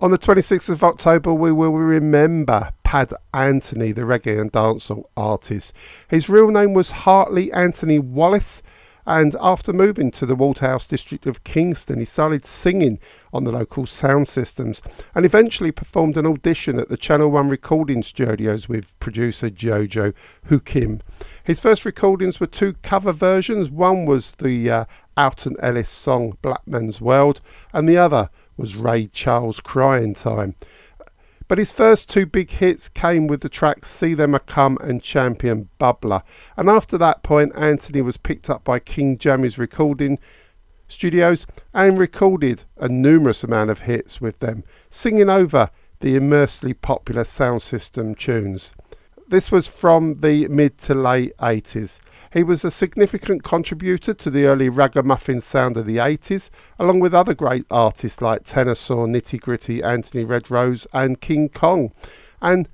On the 26th of October, we will remember Pad Anthony, the reggae and dancehall artist. His real name was Hartley Anthony Wallace, and after moving to the Waterhouse district of Kingston, he started singing on the local sound systems and eventually performed an audition at the Channel 1 recording studios with producer Jojo Hoo Kim. His first recordings were two cover versions. One was the uh, Alton Ellis song Black Man's World, and the other was Ray Charles Crying Time. But his first two big hits came with the tracks See Them A Come and Champion Bubbler. And after that point, Anthony was picked up by King Jammy's recording studios and recorded a numerous amount of hits with them, singing over the immensely popular sound system tunes. This was from the mid to late 80s. He was a significant contributor to the early ragamuffin sound of the 80s, along with other great artists like Tenor Saw, Nitty Gritty, Anthony Red Rose, and King Kong. And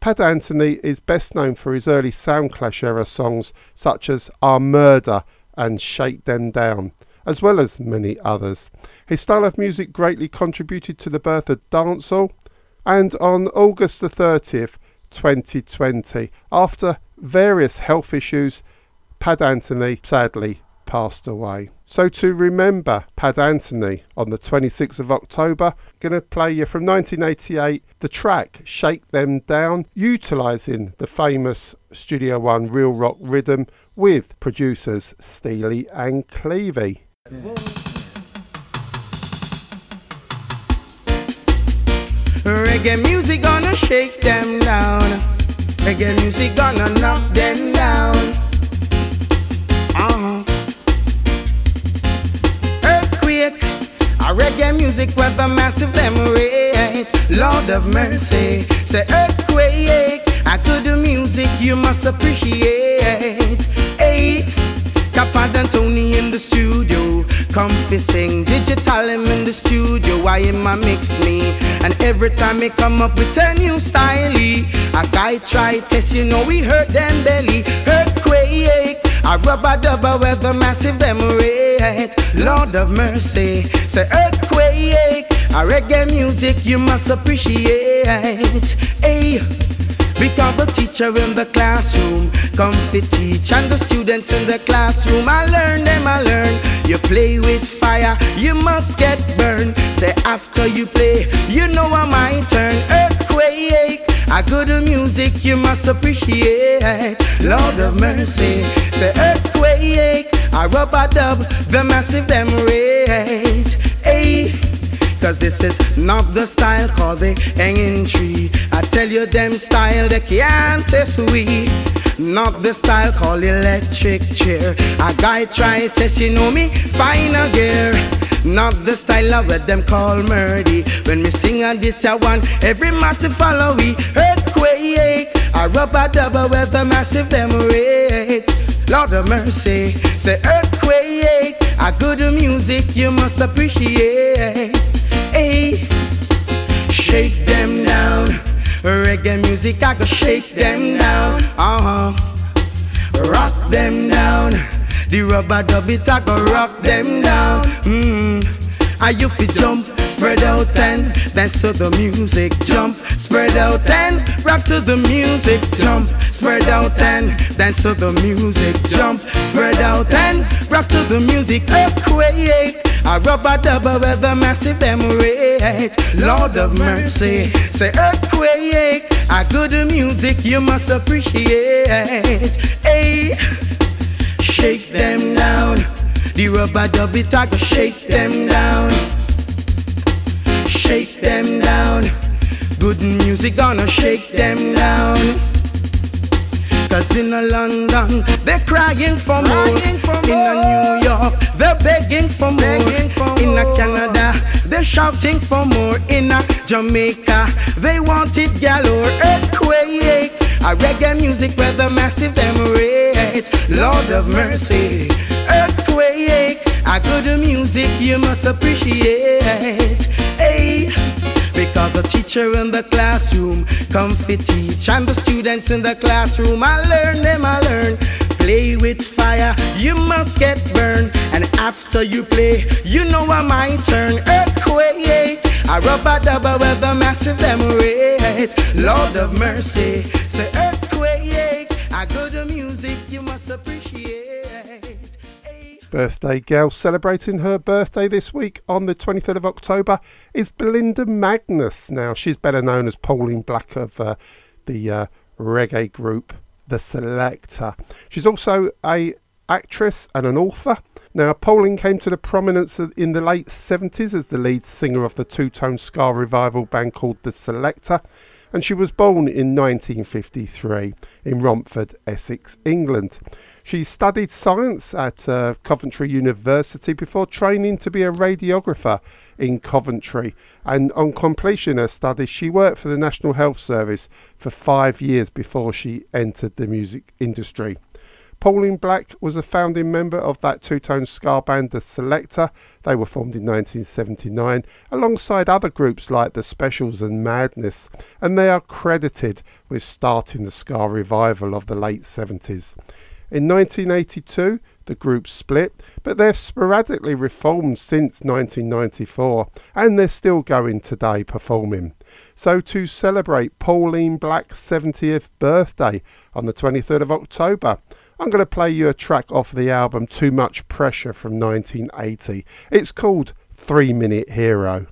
Pad Anthony is best known for his early Soundclash era songs such as Our Murder and Shake Them Down, as well as many others. His style of music greatly contributed to the birth of dancehall, and on August the 30th, 2020. After various health issues, Pad Anthony sadly passed away. So to remember Pad Anthony on the 26th of October, going to play you from 1988 the track Shake Them Down, utilising the famous Studio One Real Rock rhythm with producers Steely and Clevey. Reggae music gonna shake them down. Reggae music gonna knock them down. Uh-huh. Earthquake, a reggae music with a massive rate. Lord of mercy, say earthquake. I could do music you must appreciate. Hey, Capad and Tony in the studio. Comfy sing digital him in the studio. Why him a mix me? And every time he come up with a new style, a guy try test, you know we hurt them belly. Earthquake, a rubber dubber with a massive them rate. Lord of mercy, say earthquake, a reggae music you must appreciate. Hey. Because the teacher in the classroom. Come to teach and the students in the classroom. I learn them I learn. You play with fire you must get burned. Say after you play you know I might turn. Earthquake a good music you must appreciate. Lord of mercy say earthquake i a rubber dub the massive them rate hey Cause this is not the style called the hanging tree. I tell you them style they can't test we. Not the style called electric chair. A guy try test you know me, final gear. Not the style of what them call murdy. When me sing on this I want every massive follow we. Earthquake, ache. I rub a rubber dubber with a massive them rate. Lord of mercy, say earthquake, a good music you must appreciate. Shake them down. Reggae music, I go shake them down. Uh huh. Rock them down. The rubber dub it, I go rock them down. Mm. I you fi jump, spread out and dance to the music. Jump, spread out and rock to the music. Jump, spread out and dance to the music. Jump, spread out and rock to the music. Earthquake. A rubber dubber with a massive them rate. Lord of mercy, say earthquake. A good music you must appreciate. Hey, shake them down. The rubber dub it, I go shake them down. Shake them down. Good music gonna shake them down. Cause in a London, they're crying for more. in a New York, they're begging for more. in a Canada, they're shouting for more. In a Jamaica, they want it galore. Earthquake, a reggae music with a massive them rate. Lord of mercy, earthquake, a good music you must appreciate. Hey. The teacher in the classroom. Come fi teach And the students in the classroom. I learn them I learn. Play with fire, you must get burned. And after you play, you know I might turn. Earthquake, I rub a dubber with the massive them rate. Lord of mercy, say Birthday girl celebrating her birthday this week on the 23rd of October is Belinda Magnus. Now, she's better known as Pauline Black of uh, the uh, reggae group The Selecter. She's also a actress and an author. Now, Pauline came to the prominence in the late 70s as the lead singer of the two-tone ska revival band called The Selecter, and she was born in 1953 in Romford, Essex, England. She studied science at uh, Coventry University before training to be a radiographer in Coventry. And on completion of her studies, she worked for the National Health Service for five years before she entered the music industry. Pauline Black was a founding member of that two-tone ska band, The Selecter. They were formed in 1979 alongside other groups like The Specials and Madness, and they are credited with starting the ska revival of the late 70s. In 1982, the group split, but they've sporadically reformed since 1994, and they're still going today performing. So, to celebrate Pauline Black's 70th birthday on the 23rd of October, I'm going to play you a track off the album Too Much Pressure from 1980. It's called Three Minute Hero.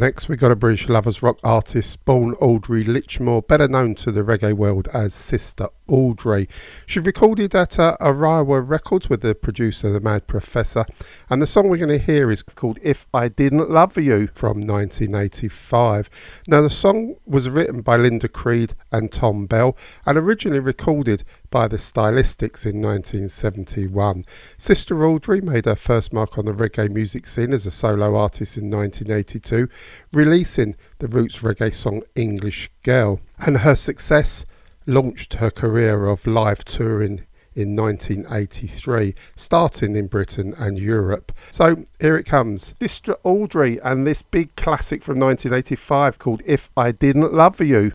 Next, we've got a British lovers rock artist, born Audrey Litchmore, better known to the reggae world as Sister Audrey. She recorded at uh, Ariwa Records with the producer, the Mad Professor, and the song we're going to hear is called If I Didn't Love You from 1985. Now, the song was written by Linda Creed and Thom Bell and originally recorded by the Stylistics in 1971. Sister Audrey made her first mark on the reggae music scene as a solo artist in 1982, releasing the roots reggae song English Girl. And her success launched her career of live touring in 1983, starting in Britain and Europe. So here it comes Sister Audrey and this big classic from 1985 called If I Didn't Love You.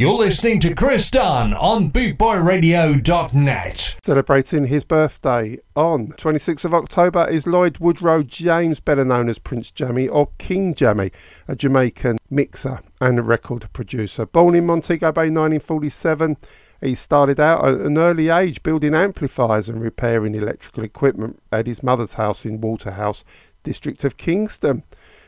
You're listening to Chris Dunn on BootboyRadio.net. Celebrating his birthday on 26th of October is Lloyd Woodrow James, better known as Prince Jammy or King Jammy, a Jamaican mixer and record producer. Born in Montego Bay 1947, he started out at an early age building amplifiers and repairing electrical equipment at his mother's house in Waterhouse, district of Kingston.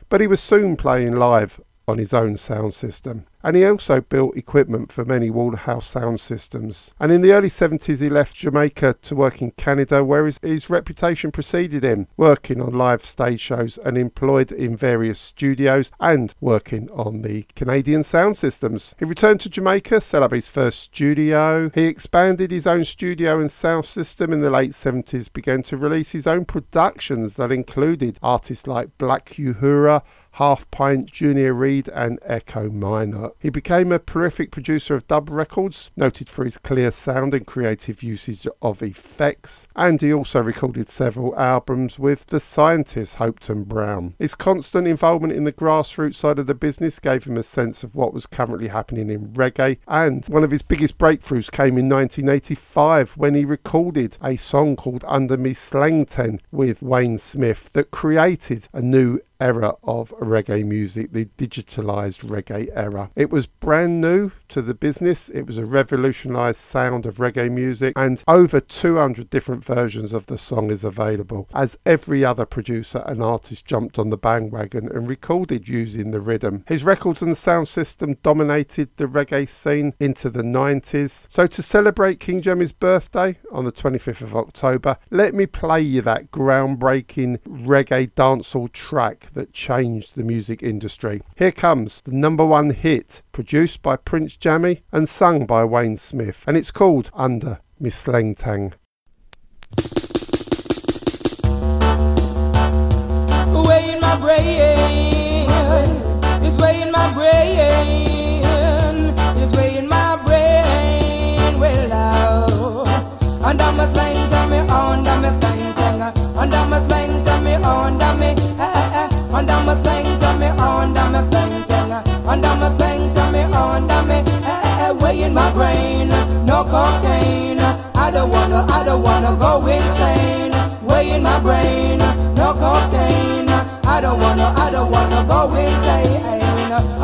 But he was soon playing live on his own sound system. And he also built equipment for many Waterhouse sound systems. And in the early 70s, he left Jamaica to work in Canada, where his, his reputation preceded him, working on live stage shows and employed in various studios and working on the Canadian sound systems. He returned to Jamaica, set up his first studio. He expanded his own studio and sound system in the late 70s, began to release his own productions that included artists like Black Uhuru, Half Pint, Junior Reid, and Echo Minott. He became a prolific producer of dub records, noted for his clear sound and creative usage of effects, and he also recorded several albums with the scientist Hopeton Brown. His constant involvement in the grassroots side of the business gave him a sense of what was currently happening in reggae, and one of his biggest breakthroughs came in 1985 when he recorded a song called Under Mi Sleng Teng with Wayne Smith that created a new era of reggae music, the digitalized reggae era. It was brand new to the business, it was a revolutionized sound of reggae music, and over 200 different versions of the song is available. As every other producer and artist jumped on the bandwagon and recorded using the rhythm. His records and sound system dominated the reggae scene into the 90s. So to celebrate King Jammy's birthday on the 25th of October, let me play you that groundbreaking reggae dancehall track that changed the music industry. Here comes the number one hit, produced by Prince Jammy and sung by Wayne Smith, and it's called Under Mi Sleng Teng. in my brain. Eh, eh. way in my brain. No cocaine. I don't wanna, I don't wanna go insane. Way in my brain. No cocaine. I don't wanna, I don't wanna go insane.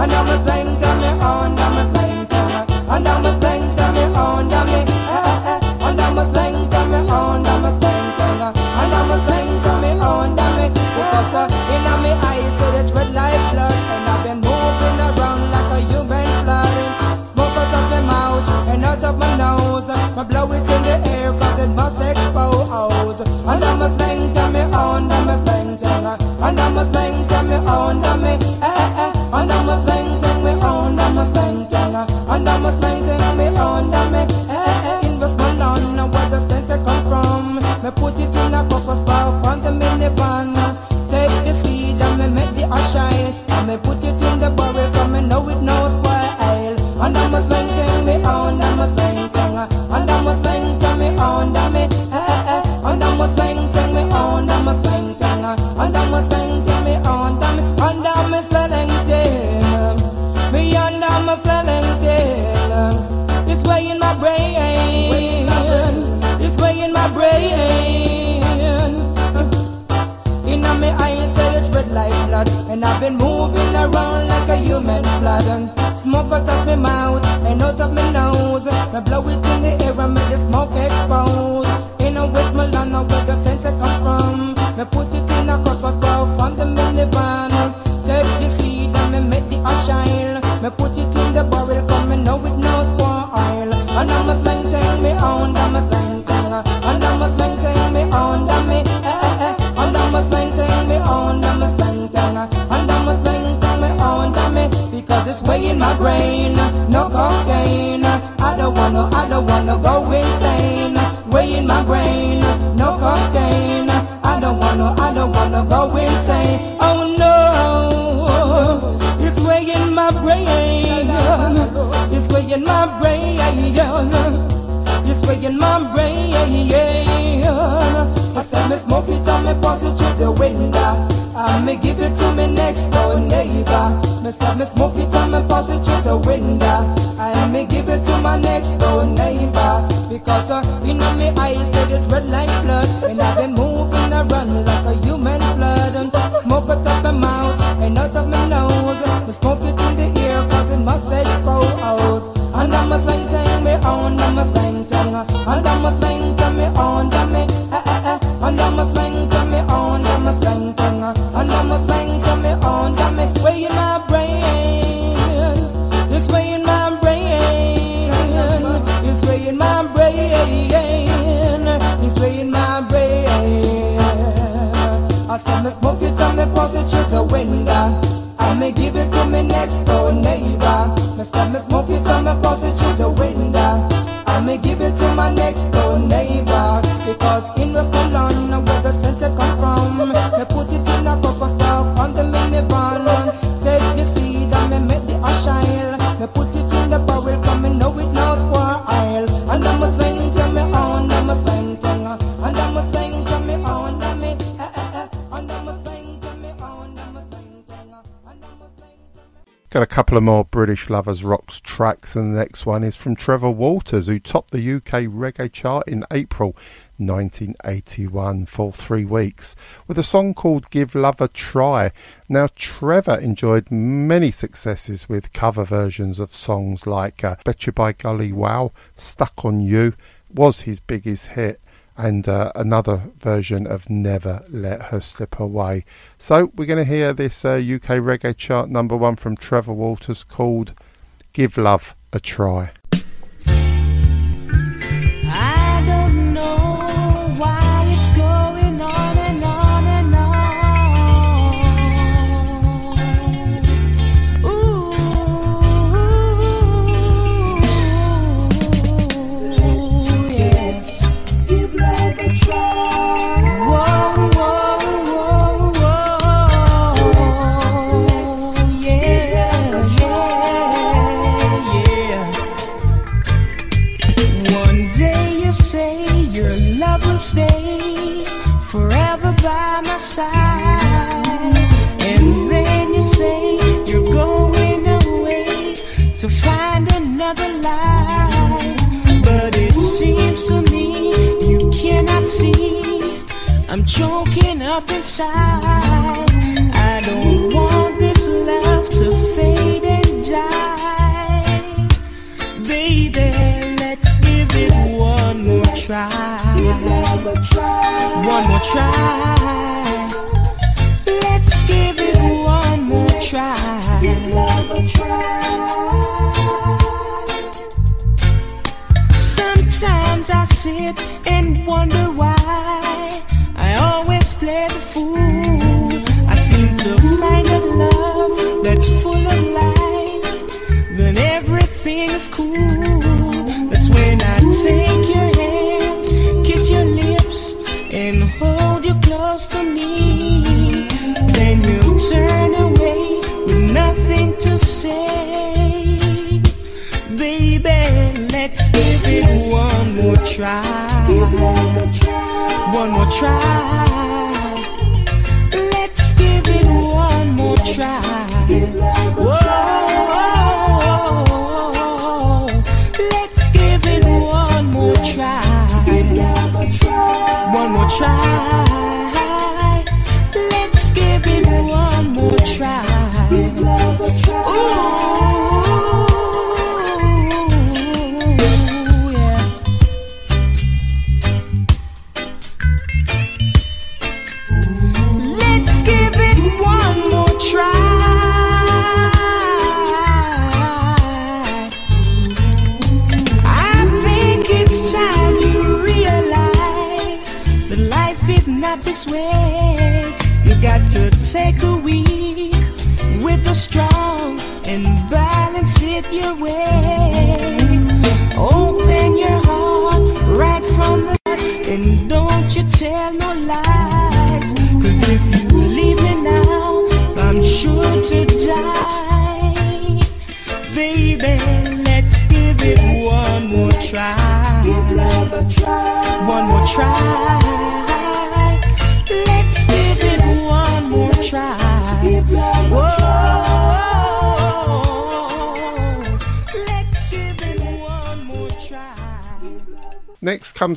And I'm a slang, tell me, under my slang, tell and I'm a slang, tell me, me, eh, eh, eh. And I'm a slang, tell me, under my slang, tell and I'm a slang, tell me, under me. Because And I'm a slang, tell me, under my slang, tell and I'm a slang, tell me, under me, eh. And I'm a And smoke out of my mouth and out of my nose. I blow it brain, no cocaine. I don't wanna, I don't wanna go insane. In my brain, no cocaine. I don't wanna, I don't wanna go insane. Oh no, it's in my brain. It's in my brain. It's in my brain. I said me smoke it and me pass it through the window. I me give it to me next door neighbor. Me stop me smoke it and me pass it through the window. I me give it to my next door neighbor because uh, you know me eyes said it's red like blood. And I've been moving. next door neighbor. Because in where the sensei come from, they put it in a stock on the minivan. Take the seed and me make the ash. Me put it in the barrel, come know it now spoil. And I'm a to me oh, own, I'm a to me, and I'm a to me oh, own, I'm a. Got a couple of more British lovers rocks tracks, and the next one is from Trevor Walters, who topped the UK reggae chart in April 1981 for three weeks with a song called Give Love a Try. Now, Trevor enjoyed many successes with cover versions of songs like uh, Betcha by Golly Wow, Stuck on You was his biggest hit and uh, another version of Never Let Her Slip Away. So, we're going to hear this uh, UK reggae chart number one from Trevor Walters called Give love a try.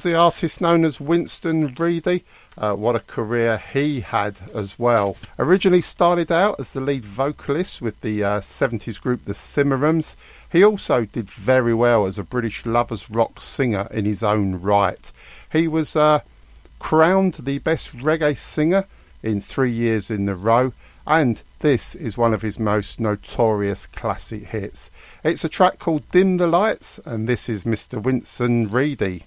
the artist known as Winston Reedy. Uh, what a career he had as well. Originally started out as the lead vocalist with the uh, 70s group The Cimarons. He also did very well as a British lovers rock singer in his own right. He was uh, crowned the best reggae singer in three years in a row, and this is one of his most notorious classic hits. It's a track called Dim the Lights, and this is Mr. Winston Reedy.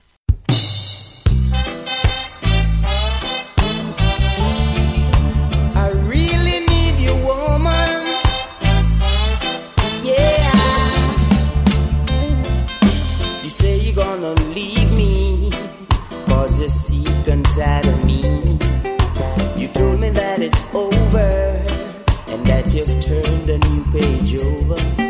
inside of me. You told me that it's over and that you've turned a new page over.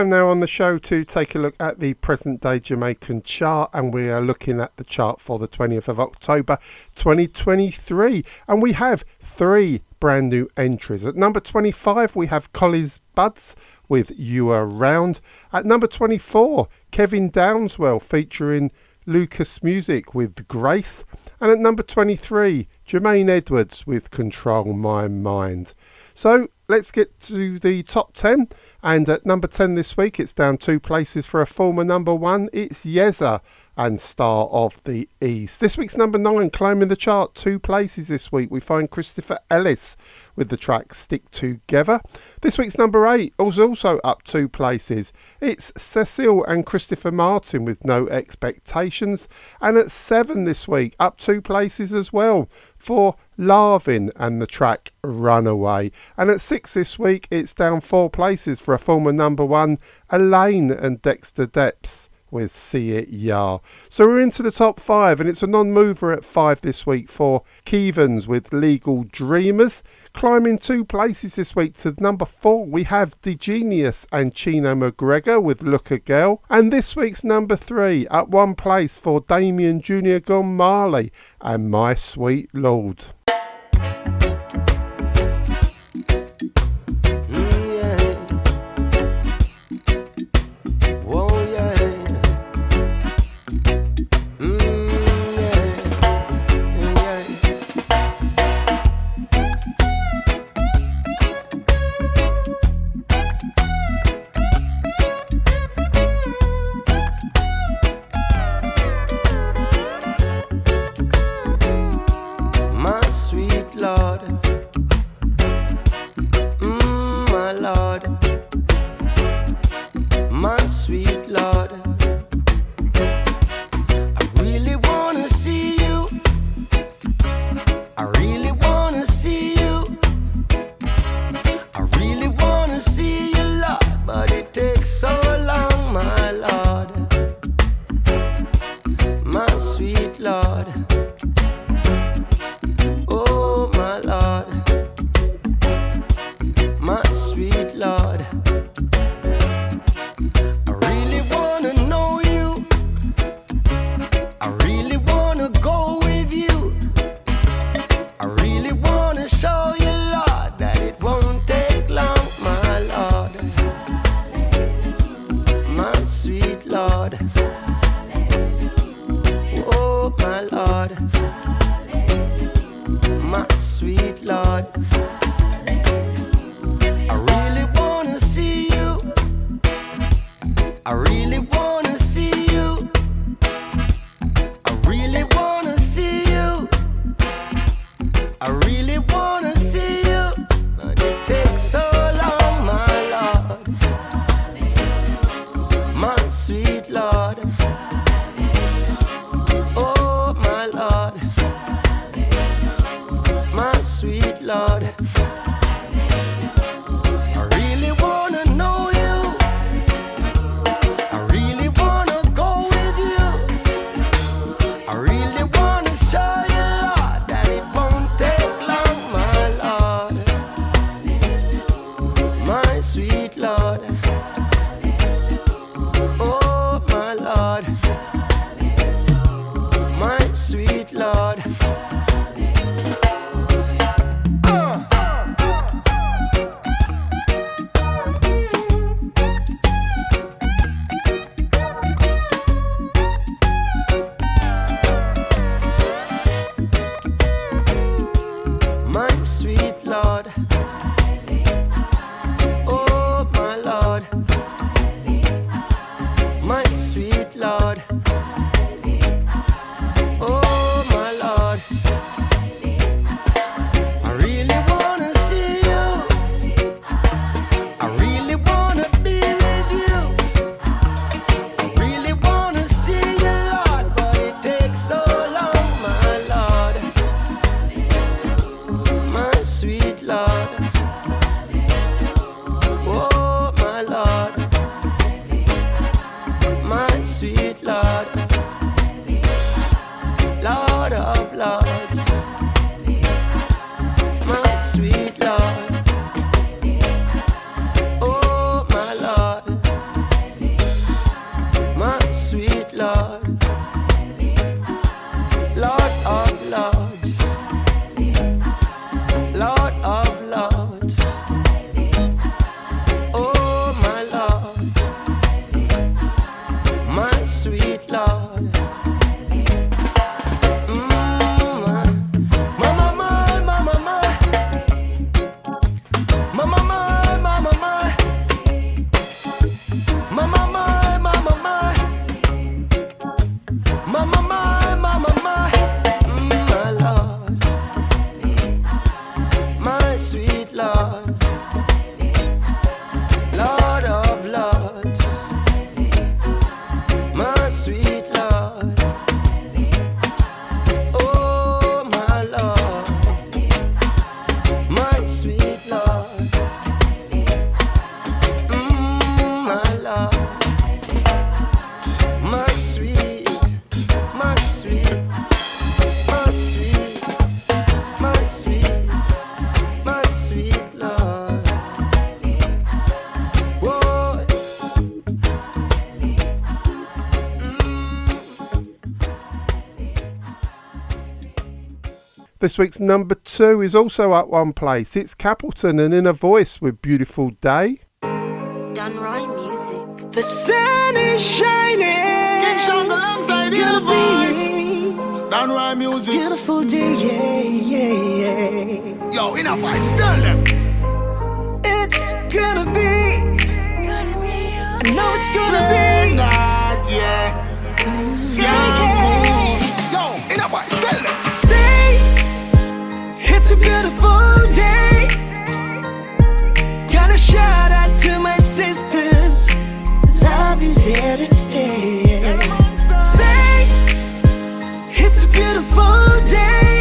Time now on the show to take a look at the present day Jamaican chart, and we are looking at the chart for the 20th of October 2023. And we have three brand new entries. At number 25, we have Collis Buds with You Are Round. At number 24, Kevin Downswell featuring Lucas Music with Grace. And at number 23, Jermaine Edwards with Control My Mind. So let's get to the top 10. And at number 10 this week, it's down two places for a former number one. It's Yeza and Star of the East. This week's number nine, climbing the chart two places this week, we find Christopher Ellis with the track Stick Together. This week's number eight was also up two places. It's Cecile and Christopher Martin with No Expectations. And at seven this week, up two places as well for Larvin and the track Runaway. And at six this week, it's down four places for a former number one, Alaine and Dexta Daps with See It Yah. So we're into the top five, and it's a non mover at five this week for Kevans with Legal Dreamers. Climbing two places this week to number four, we have DeGenius and Chino McGregor with Look a Girl. And this week's number three, up one place for Damian Jr. Gong Marley and My Sweet Lord. This week's number two is also up one place. It's Capleton and In a Voice with Beautiful Day. Done Rhyme Music. The sun is shining. King Shango alongside It's In a gonna be Down Rhyme Music. beautiful day, yeah, yeah, yeah. Yo, in a voice, tell them. It's gonna be. I know it's gonna be. Not yeah. To my sisters. Love is here to stay. Say it's a beautiful day.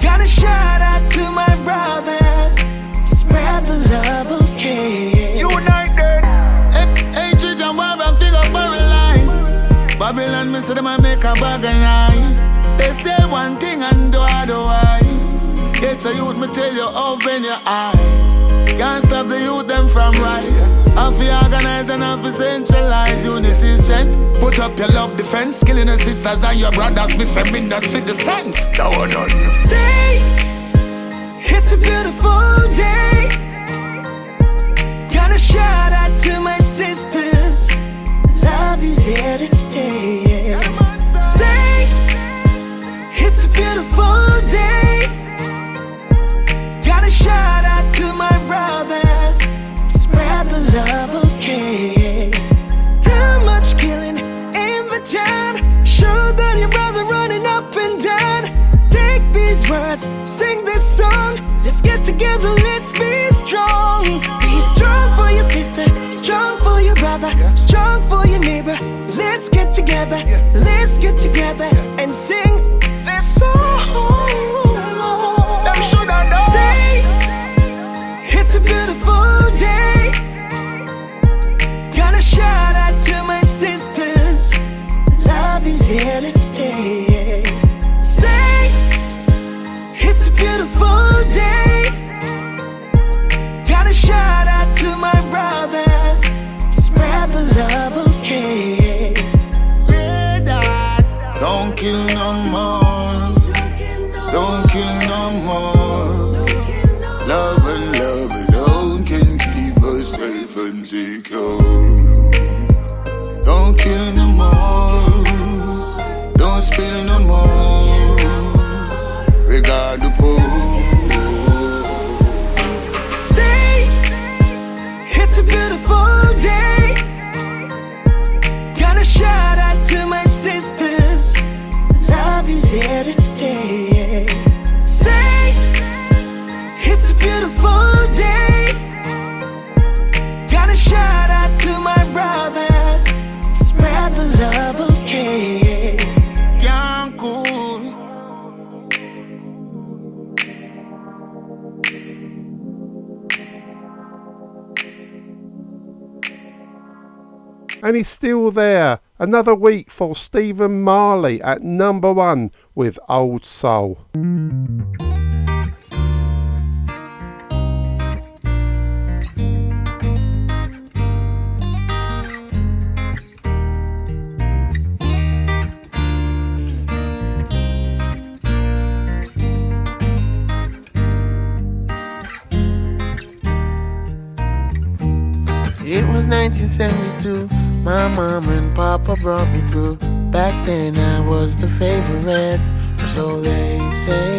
Gotta shout out to my brothers. Spread the love, okay? United. Hey, hey, Chief and Bob and figure paralyzed. Babylon, me say them a make a bag of nice. They say one thing and do otherwise. Get a youth, me tell you, open your eyes. Can't stop the youth them from rise. And unity strength. Put up your love defense, killing your sisters and your brothers. Me. That one on you. Say it's a beautiful day. Gotta shout out to my sisters. Love is here to stay. Say it's a beautiful day. Shout out to my brothers. Spread the love, okay? Too much killing in the town. Show that your brother running up and down. Take these words, sing this song. Let's get together, let's be strong. Be strong for your sister, strong for your brother, strong for your neighbor. Let's get together, let's get together and sing this song. It's a beautiful day. Gotta shout out to my sisters. Love is here to stay. Say, it's a beautiful day. And he's still there. Another week for Stephen Marley at number one with Old Soul. It was 1972. My mom and papa brought me through. Back then I was the favorite, so they say.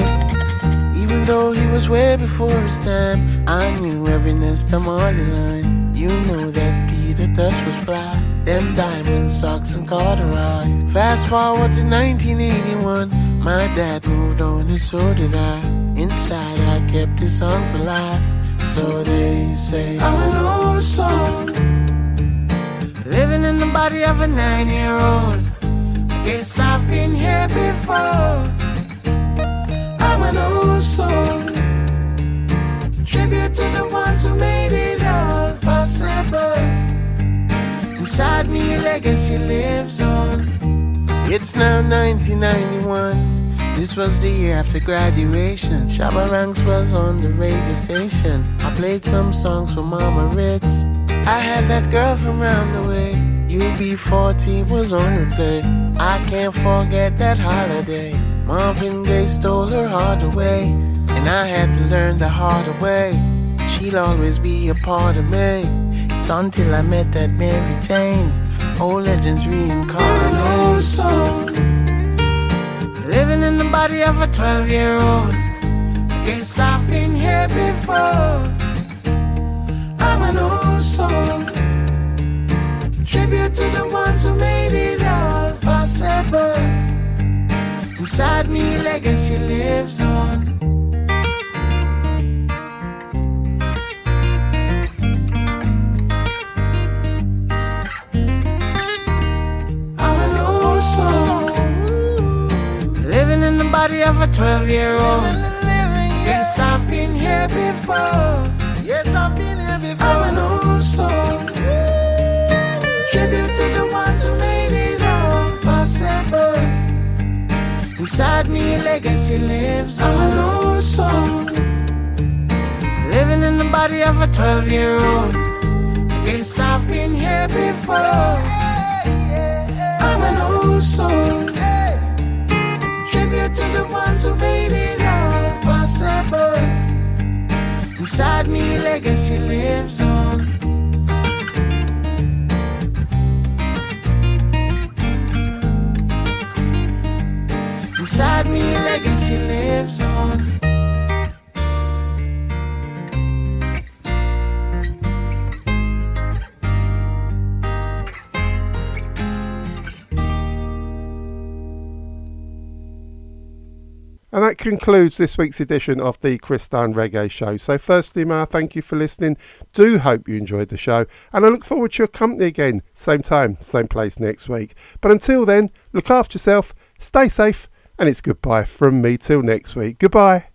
Even though he was way before his time, I knew every Nesta Marley line. You know that Peter Tosh was fly. Them diamond socks and corduroy. Fast forward to 1981, my dad moved on and so did I. Inside I kept his songs alive, so they say. I'm an old soul. Living in the body of a nine year old. I guess I've been here before. I'm an old soul. Tribute to the ones who made it all possible. Inside me, legacy lives on. It's now 1991. This was the year after graduation. Shabba Ranks was on the radio station. I played some songs for Mama Ritz. I had that girl from round the way. UB40 was on replay. I can't forget that holiday. Marvin Gaye stole her heart away. And I had to learn the hard way. She'll always be a part of me. It's until I met that Mary Jane. Old legends reincarnate. song. Living in the body of a 12 year old. Guess I've been here before. I'm an old soul. Tribute to the ones who made it all possible. Inside me, legacy lives on. I'm an old soul. Living in the body of a 12 year old. Yes, I've been here before. Yes, I've been here before. Inside me, a legacy lives. I'm an old soul. Living in the body of a 12 year old. Yes, I've been here before. I'm an old soul. Tribute to the ones who made it all possible. Inside me, legacy lives on. Inside me, legacy lives on. And that concludes this week's edition of the Chris Dunn Reggae Show. So, firstly, Ma, thank you for listening. Do hope you enjoyed the show, and I look forward to your company again, same time, same place next week. But until then, look after yourself, stay safe, and it's goodbye from me till next week. Goodbye.